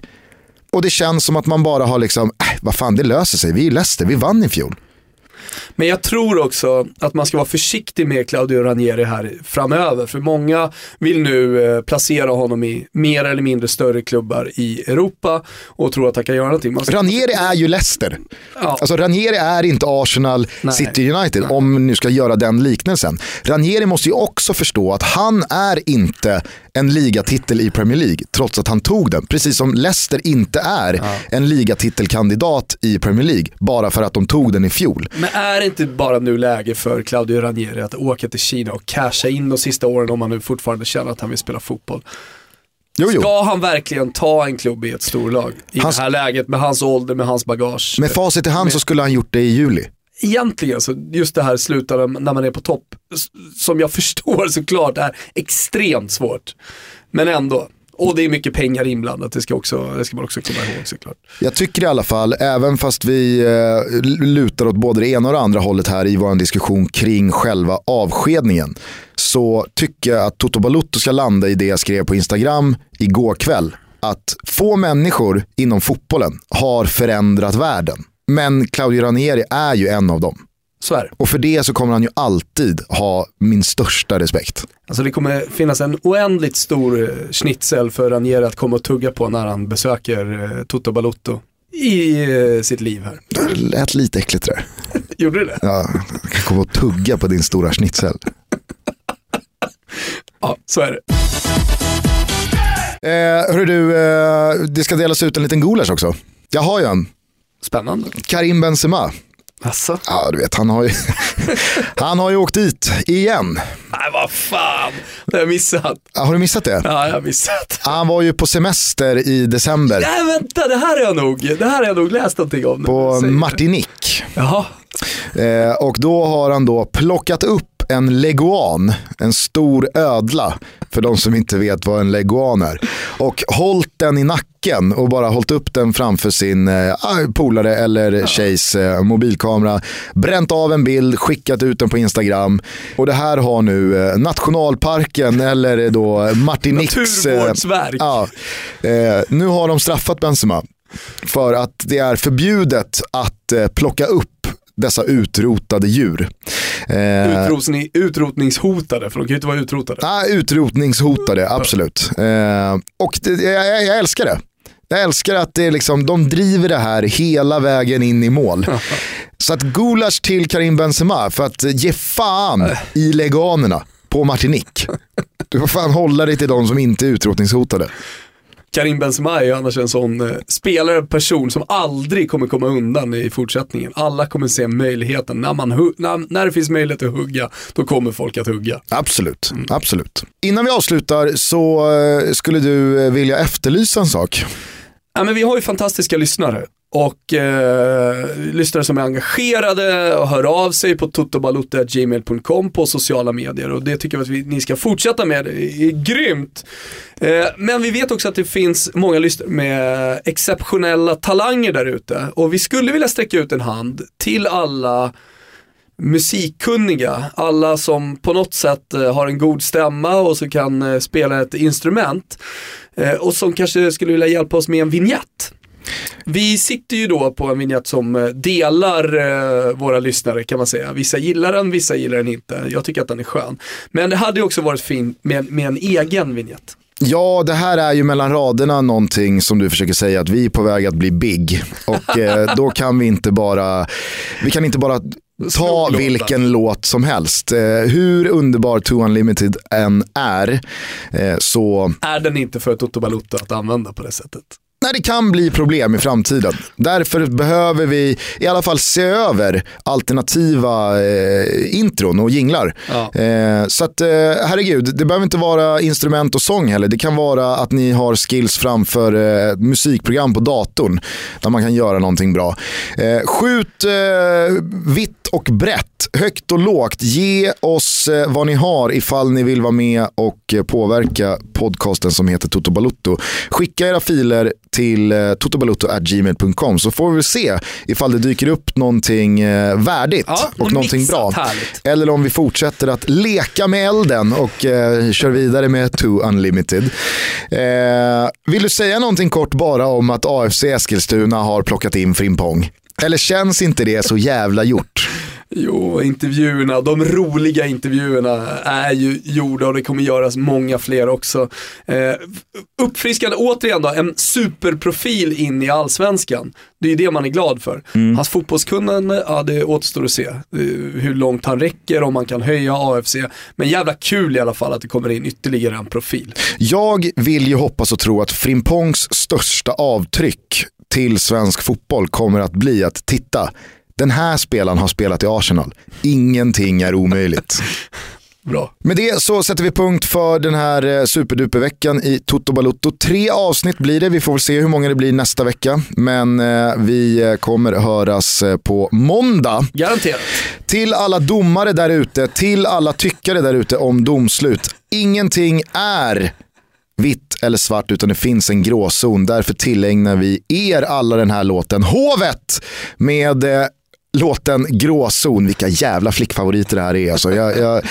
Och det känns som att man bara har liksom, äh, vad fan det löser sig, vi är Leicester, vi vann i fjol. Men jag tror också att man ska vara försiktig med Claudio Ranieri här framöver. För många vill nu eh, placera honom i mer eller mindre större klubbar i Europa och tror att han kan göra någonting. Ska... Ranieri är ju Leicester. Ja. Alltså Ranieri är inte Arsenal, Nej. City United, Nej. om nu ska göra den liknelsen. Ranieri måste ju också förstå att han är inte en ligatitel i Premier League, trots att han tog den. Precis som Leicester inte är ja. en ligatitelkandidat i Premier League, bara för att de tog den i fjol. Men är det inte bara nu läge för Claudio Ranieri att åka till Kina och casha in de sista åren om han nu fortfarande känner att han vill spela fotboll? Jo, jo. Ska han verkligen ta en klubb i ett storlag i Hans- det här läget med hans ålder, med hans bagage? Med facit i hand så skulle han gjort det i juli. Egentligen så just det här slutade när man är på topp, som jag förstår såklart är extremt svårt. Men ändå. Och det är mycket pengar inblandat, det ska, också, det ska man också komma ihåg såklart. Jag tycker i alla fall, även fast vi eh, lutar åt både det ena och det andra hållet här i vår diskussion kring själva avskedningen, så tycker jag att Toto Balutto ska landa i det jag skrev på Instagram igår kväll. Att få människor inom fotbollen har förändrat världen. Men Claudio Ranieri är ju en av dem. Så är det. Och för det så kommer han ju alltid ha min största respekt. Alltså det kommer finnas en oändligt stor eh, schnitzel för Ranieri att komma och tugga på när han besöker eh, Toto Balutto i eh, sitt liv här. Det lät lite äckligt det där. Gjorde det? Ja, jag kan komma och tugga på din stora schnitzel. Ja, så är det. Eh, hörru du, eh, det ska delas ut en liten gulasch också. Jag har ju en. Spännande. Karim Benzema. Asså? Ja, du vet, han har ju, han har ju åkt dit igen. Nej, vad fan. Det har jag missat. Ja, Har du missat det? Ja, jag har missat. Han var ju på semester i december Nej, vänta, det här har jag nog, det här har jag nog läst någonting om. på. Martinique. Jaha. Eh, och då har han då plockat upp en leguan, en stor ödla, för de som inte vet vad en leguan är. Och hållit den i nacken och bara hållit upp den framför sin eh, polare eller tjejs eh, mobilkamera. Bränt av en bild, skickat ut den på Instagram. Och det här har nu eh, nationalparken eller då Martiniques... eh, Naturvårdsverk. Ja, eh, nu har de straffat Benzema för att det är förbjudet att eh, plocka upp dessa utrotade djur. Eh, Utrotning, utrotningshotade, för de kan ju inte vara utrotade. ah, utrotningshotade, absolut. Eh, och det, jag, jag- älskar det. Jag älskar att det är liksom, de driver det här hela vägen in i mål. Så att gulasch till Karim Benzema för att ge fan i leganerna på Martinique. Du får fan hålla dig till de som inte är utrotningshotade. Karim Benzema är annars en sån eh, spelare, person som aldrig kommer komma undan i fortsättningen. Alla kommer se möjligheten. När, man när, när det finns möjlighet att hugga, då kommer folk att hugga. Absolut, absolut. Innan vi avslutar så eh, skulle du eh, vilja efterlysa en sak. Ja, men vi har ju fantastiska lyssnare. Och eh, lyssnare som är engagerade och hör av sig på totobalutta.gmail.com på sociala medier. Och det tycker jag att vi, ni ska fortsätta med. Det är grymt. Eh, men vi vet också att det finns många lyssnare med exceptionella talanger där ute. Och vi skulle vilja sträcka ut en hand till alla musikkunniga, alla som på något sätt eh, har en god stämma och som kan eh, spela ett instrument eh, och som kanske skulle vilja hjälpa oss med en vignett. Vi sitter ju då på en vignett som eh, delar eh, våra lyssnare kan man säga. Vissa gillar den, vissa gillar den inte. Jag tycker att den är skön. Men det hade ju också varit fint med, med en egen vignett. Ja, det här är ju mellan raderna någonting som du försöker säga att vi är på väg att bli big. Och eh, då kan vi inte bara, vi kan inte bara ta vilken låt som helst. Eh, hur underbar Too Unlimited än är, eh, så Är den inte för Toto Balutta att använda på det sättet? Nej, det kan bli problem i framtiden. Därför behöver vi i alla fall se över alternativa eh, intron och jinglar. Ja. Eh, så att, eh, herregud, det behöver inte vara instrument och sång heller. Det kan vara att ni har skills framför eh, musikprogram på datorn där man kan göra någonting bra. Eh, skjut eh, vitt och brett, högt och lågt. Ge oss eh, vad ni har ifall ni vill vara med och eh, påverka podcasten som heter Toto Balutto. Skicka era filer till eh, totobalutto.gmail.com så får vi se ifall det dyker upp någonting värdigt Ja, och någonting bra. härligt. Eller om vi fortsätter att leka med elden och eh, kör vidare med Too Unlimited. Eh, vill du säga någonting kort bara om att AFC Eskilstuna har plockat in Frimpong? Eller känns inte det så jävla gjort? Jo, intervjuerna, de roliga intervjuerna är ju gjorda och det kommer göras många fler också. Eh, uppfriskande, återigen då, en superprofil in i allsvenskan. Det är ju det man är glad för. Hans fotbollskunnande, ja det återstår att se eh, hur långt han räcker, om man kan höja AFC. Men jävla kul i alla fall att det kommer in ytterligare en profil. Jag vill ju hoppas och tro att Frimpongs största avtryck till svensk fotboll kommer att bli att titta, Den här spelaren har spelat i Arsenal. Ingenting är omöjligt. Bra. Med det så sätter vi punkt för den här eh, superduperveckan i Toto Balutto. Tre avsnitt blir det, vi får väl se hur många det blir nästa vecka. Men eh, vi eh, kommer höras eh, på måndag. Garanterat. Till alla domare där ute, till alla tyckare där ute om domslut. Ingenting är vitt eller svart utan det finns en gråzon. Därför tillägnar vi er alla den här låten. Hovet med eh, låten Gråzon. Vilka jävla flickfavoriter det här är. Alltså, jag, jag,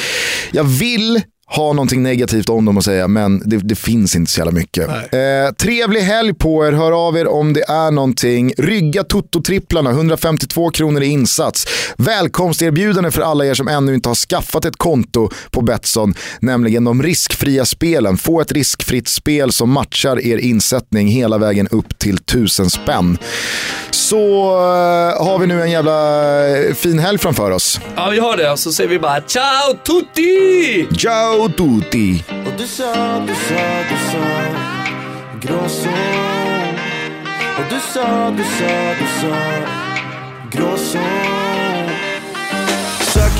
jag vill ha någonting negativt om dem att säga, men det, det finns inte så jävla mycket. Eh, trevlig helg på er, hör av er om det är någonting. Rygga Toto-tripplarna, 152 kronor i insats. Välkomsterbjudande för alla er som ännu inte har skaffat ett konto på Betsson, nämligen de riskfria spelen. Få ett riskfritt spel som matchar er insättning hela vägen upp till 1000 spänn. Så eh, har vi nu en jävla eh, fin helg framför oss. Ja, vi har det. Och så säger vi bara ciao tutti! Ciao tutti! Och du sa, du sa, du sa gråzon Och du sa, du sa, du sa gråzon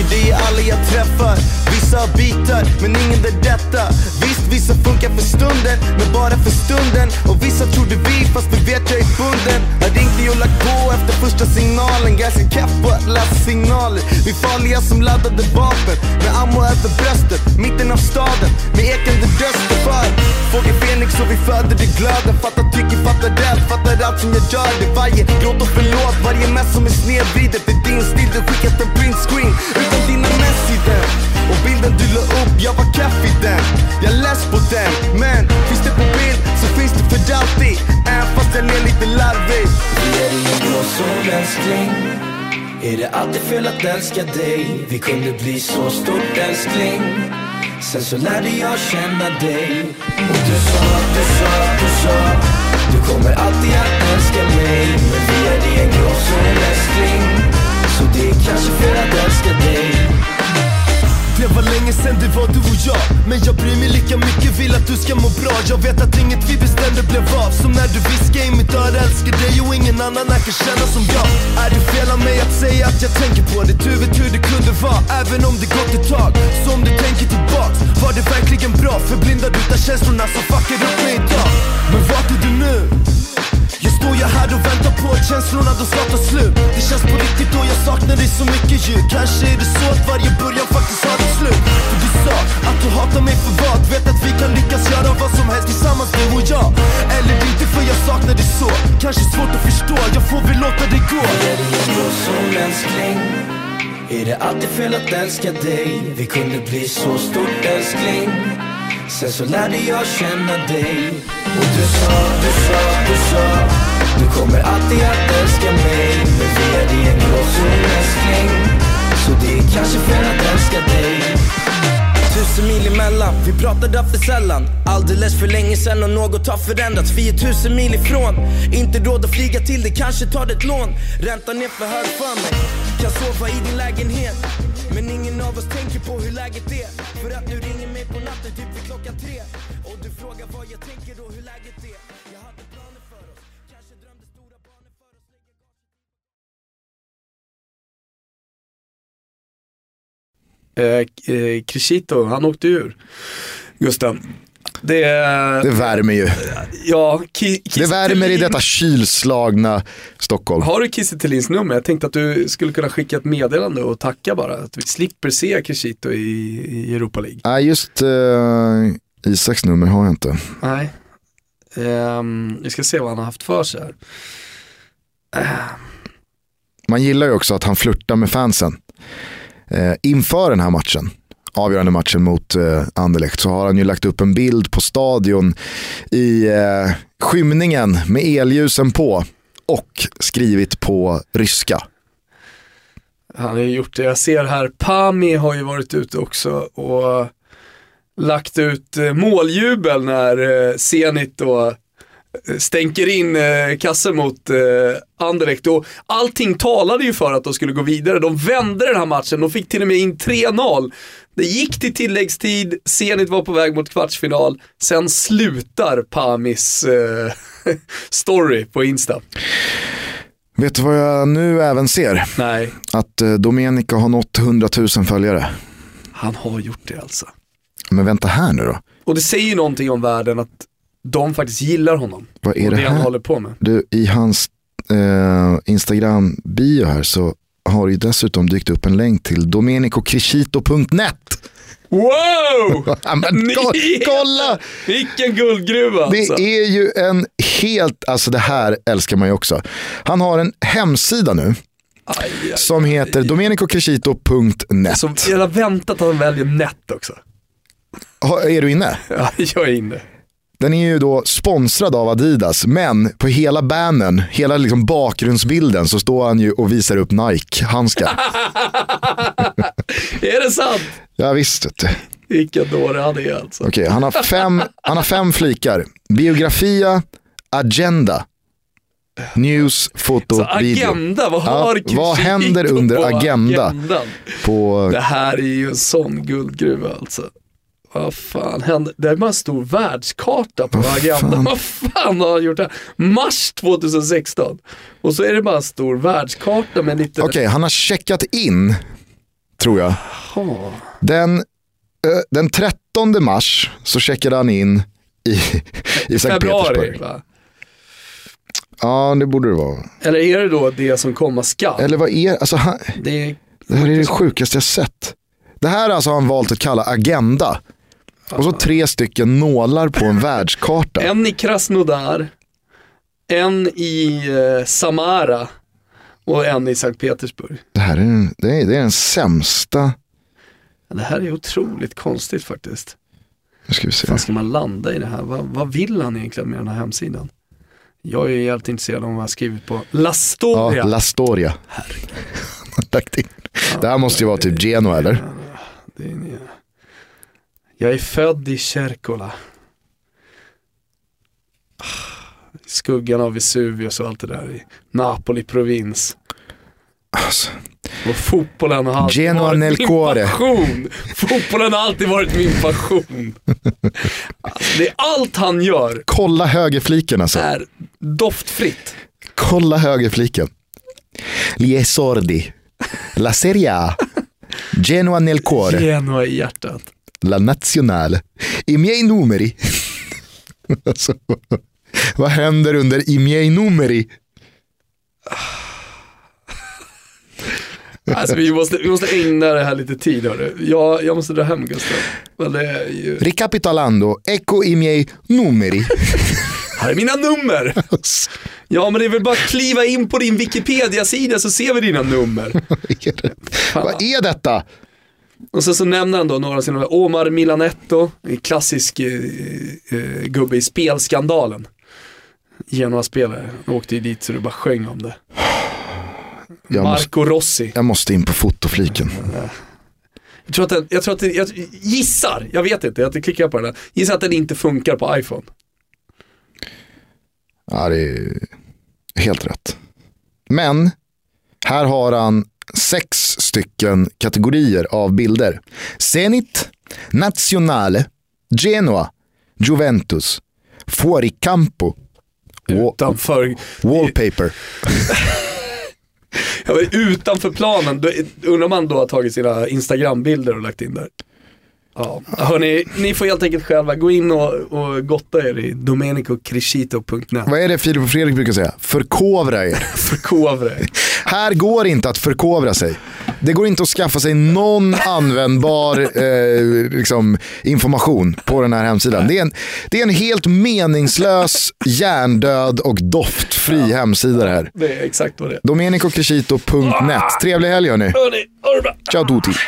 Söker det i alla jag träffar. Vissa har bitar, men ingen där detta. Visst, vissa funkar för stunden, men bara för stunden. Och vissa trodde vi, fast vi vet jag är bunden. Har ringt dig och lagt på efter första signalen. Ganska keff på att läsa signaler. Vi är farliga som laddade vapen Med ammo över bröstet, mitten av staden Med ekande röster för Fågel och vi föder det glöden Fattar tycker, fattar rätt, fattar allt som jag gör. Det Varje gråt och förlåt, varje mess som är snedvriden För din stil, du skickat en print screen utan dina mess i den. Och bilden du la upp, jag var keff i den. Jag läs på den, men finns det på bild så finns det för alltid. Även fast den är lite larvig. Vi är i en gråzon älskling Är det alltid fel att älska dig? Vi kunde bli så stort älskling. Sen så lärde jag känna dig. Och du sa, du sa, du sa Du kommer alltid att älska mig. Men vi är i en gråzon älskling Så det är kanske fel att älska dig det var länge sen det var du och jag Men jag bryr mig lika mycket, vill att du ska må bra Jag vet att inget vi bestämde blev av Som när du viskade i mitt öra älskar dig och ingen annan här kan känna som jag Är det fel av mig att säga att jag tänker på det? Du vet hur det kunde vara, även om det gått ett tag Så om du tänker tillbaks, var det verkligen bra? Förblindad utav känslorna som fuckar upp mig idag Men vart är du nu? Står jag här och väntar på att känslorna de ska ta slut. Det känns på riktigt och jag saknar dig så mycket ju. Kanske är det så att varje början faktiskt har ett slut. För du sa att du hatar mig för vad? Vet att vi kan lyckas göra vad som helst tillsammans du och jag. Eller inte för jag saknar dig så. Kanske svårt att förstå, jag får väl låta det gå. Vi är i som älskling Är det alltid fel att älska dig? Vi kunde bli så stort älskling. Sen så lärde jag känna dig. Och du sa, du sa, du sa. Du kommer alltid att älska mig Men vi är i en gråzon älskling Så det är kanske fel att älska dig. Tusen mil emellan, vi pratade för sällan. Alldeles för länge sen och något har förändrats. Vi är tusen mil ifrån, inte råd att flyga till det Kanske tar ett lån, räntan är för hög för mig. Kan sova i din lägenhet Men ingen av oss tänker på hur läget är. För att du ringer mig på natten typ vid klockan tre. Och du frågar vad jag tänker och hur läget Eh, eh, Crescito, han åkte ur. Gustav. Det, Det värmer ju. ja, Ki- Det värmer i detta kylslagna Stockholm. Har du Kiese nummer? Jag tänkte att du skulle kunna skicka ett meddelande och tacka bara. Att vi slipper se Crescito i, i Europa League. Nej, just uh, Isaks nummer har jag inte. Nej. Um, vi ska se vad han har haft för sig här. Man gillar ju också att han flörtar med fansen. Eh, inför den här matchen, avgörande matchen mot eh, Anderlecht, så har han ju lagt upp en bild på stadion i eh, skymningen med elljusen på och skrivit på ryska. Han har ju gjort det. Jag ser här, Pami har ju varit ute också och lagt ut eh, måljubel när eh, Zenit då stänker in eh, kassen mot eh, Anderlecht och allting talade ju för att de skulle gå vidare. De vände den här matchen, de fick till och med in 3-0. Det gick till tilläggstid, Zenit var på väg mot kvartsfinal, sen slutar Pamis eh, story på Insta. Vet du vad jag nu även ser? Nej, Att eh, Domenico har nått 100 000 följare. han har gjort det alltså. Men vänta här nu då. Och det säger ju någonting om världen att de faktiskt gillar honom. Vad är det det han här? håller på med. Du, I hans eh, Instagram-bio här så har det ju dessutom dykt upp en länk till domenicocrescito.net. Wow! Ja, men kolla! Vilken guldgruva alltså. Det är ju en helt, alltså det här älskar man ju också. Han har en hemsida nu Aj, aj. som heter domenicocrescito.net. Så jag har väntat att han väljer nät också. Ha- Är du inne? Ja, jag är inne. Den är ju då sponsrad av Adidas, men på hela bannen, hela liksom bakgrundsbilden så står han ju och visar upp Nike-handskar. Är det sant? ja, visst. Vilken dåre han är alltså. Okej, han, har fem, han har fem flikar. Biografia, agenda, news, foto, Så video. agenda, vad Ja, har vad Crescito händer under agenda? agendan? På, Det här är ju en sån guldgruva alltså. Vad fan händer? Det är bara en stor världskarta på agendan. Vad fan har han gjort här? Mars 2016. Och så är det bara en stor världskarta med lite... Okej, han har checkat in, tror jag. Den, eh, den 13 mars så checkade han in i, i Sankt Petersburg. va? Ja, det borde det vara. Eller är det då det som komma skall? Eller vad är alltså, han, Det är... Det här är det sjukaste jag sett. Det här alltså har han valt att kalla agenda. Och så tre stycken nålar på en världskarta. En i Krasnodar, en i eh, Samara och en i Sankt Petersburg. Det här är den, det är, det är den sämsta. Det här är otroligt konstigt faktiskt. Nu ska vi se. Fan ska man landa i det här? Vad, vad vill han egentligen med den här hemsidan? Jag är helt intresserad om vad han skrivit på La Ja, Storia. La Storia. Lagt in. Det här måste ju vara typ Genoa eller? Det är ni- Jag är född i Cercola. I skuggan av Vesuvius och allt det där i Napoli provins. Alltså, Och fotbollen har alltid Genoa varit min passion. Fotbollen har alltid varit min passion. Alltså, det är allt han gör kolla högerfliken alltså. är doftfritt. Kolla högerfliken. Gli sordi. La Serie A. Genoa nel cuore. Genoa i hjärtat. La Nazionale. I miei numeri. alltså, vad händer under i miei numeri? Alltså, vi, måste, vi måste ägna det här lite tid hörru. Jag, jag måste dra hem Gustav. Ju... Ricapitolando, ecco i miei numeri. Här är mina nummer! Ja men det är väl bara att kliva in på din Wikipedia-sida så ser vi dina nummer. Vad är detta? Och sen så nämner han då några av sina, Omar Milanetto, en klassisk eh, eh, gubbe i spelskandalen. Genoa-spelare, åkte ju dit så det bara sjöng om det. Jag måste, Marco Rossi. jag måste in på fotofliken. Jag tror att den, jag tror att det, jag gissar, jag vet inte, jag klickar på den. Gissar att den inte funkar på iPhone. Ja, det är helt rätt. Men här har han sex stycken kategorier av bilder. Zenit, Nazionale, Genoa, Juventus, Fuori Campo, wa- Utanför, Wallpaper. ja, utanför planen, undrar man då har tagit sina Instagram-bilder och lagt in där. Ja, hörni, ni får helt enkelt själva gå in och, och gotta er i domenicocrescito.net. Vad är det Filip och Fredrik brukar säga? Förkovra er. Förkovra er. Här går inte att förkovra sig. Det går inte att skaffa sig någon användbar eh, liksom, information på den här hemsidan. Det är, en, det är en helt meningslös, hjärndöd och doftfri hemsida det här. Det är exakt vad det är. Domenicocrescito.net. Trevlig helg hörni. Hörni, ha det bra. Ciao tutti.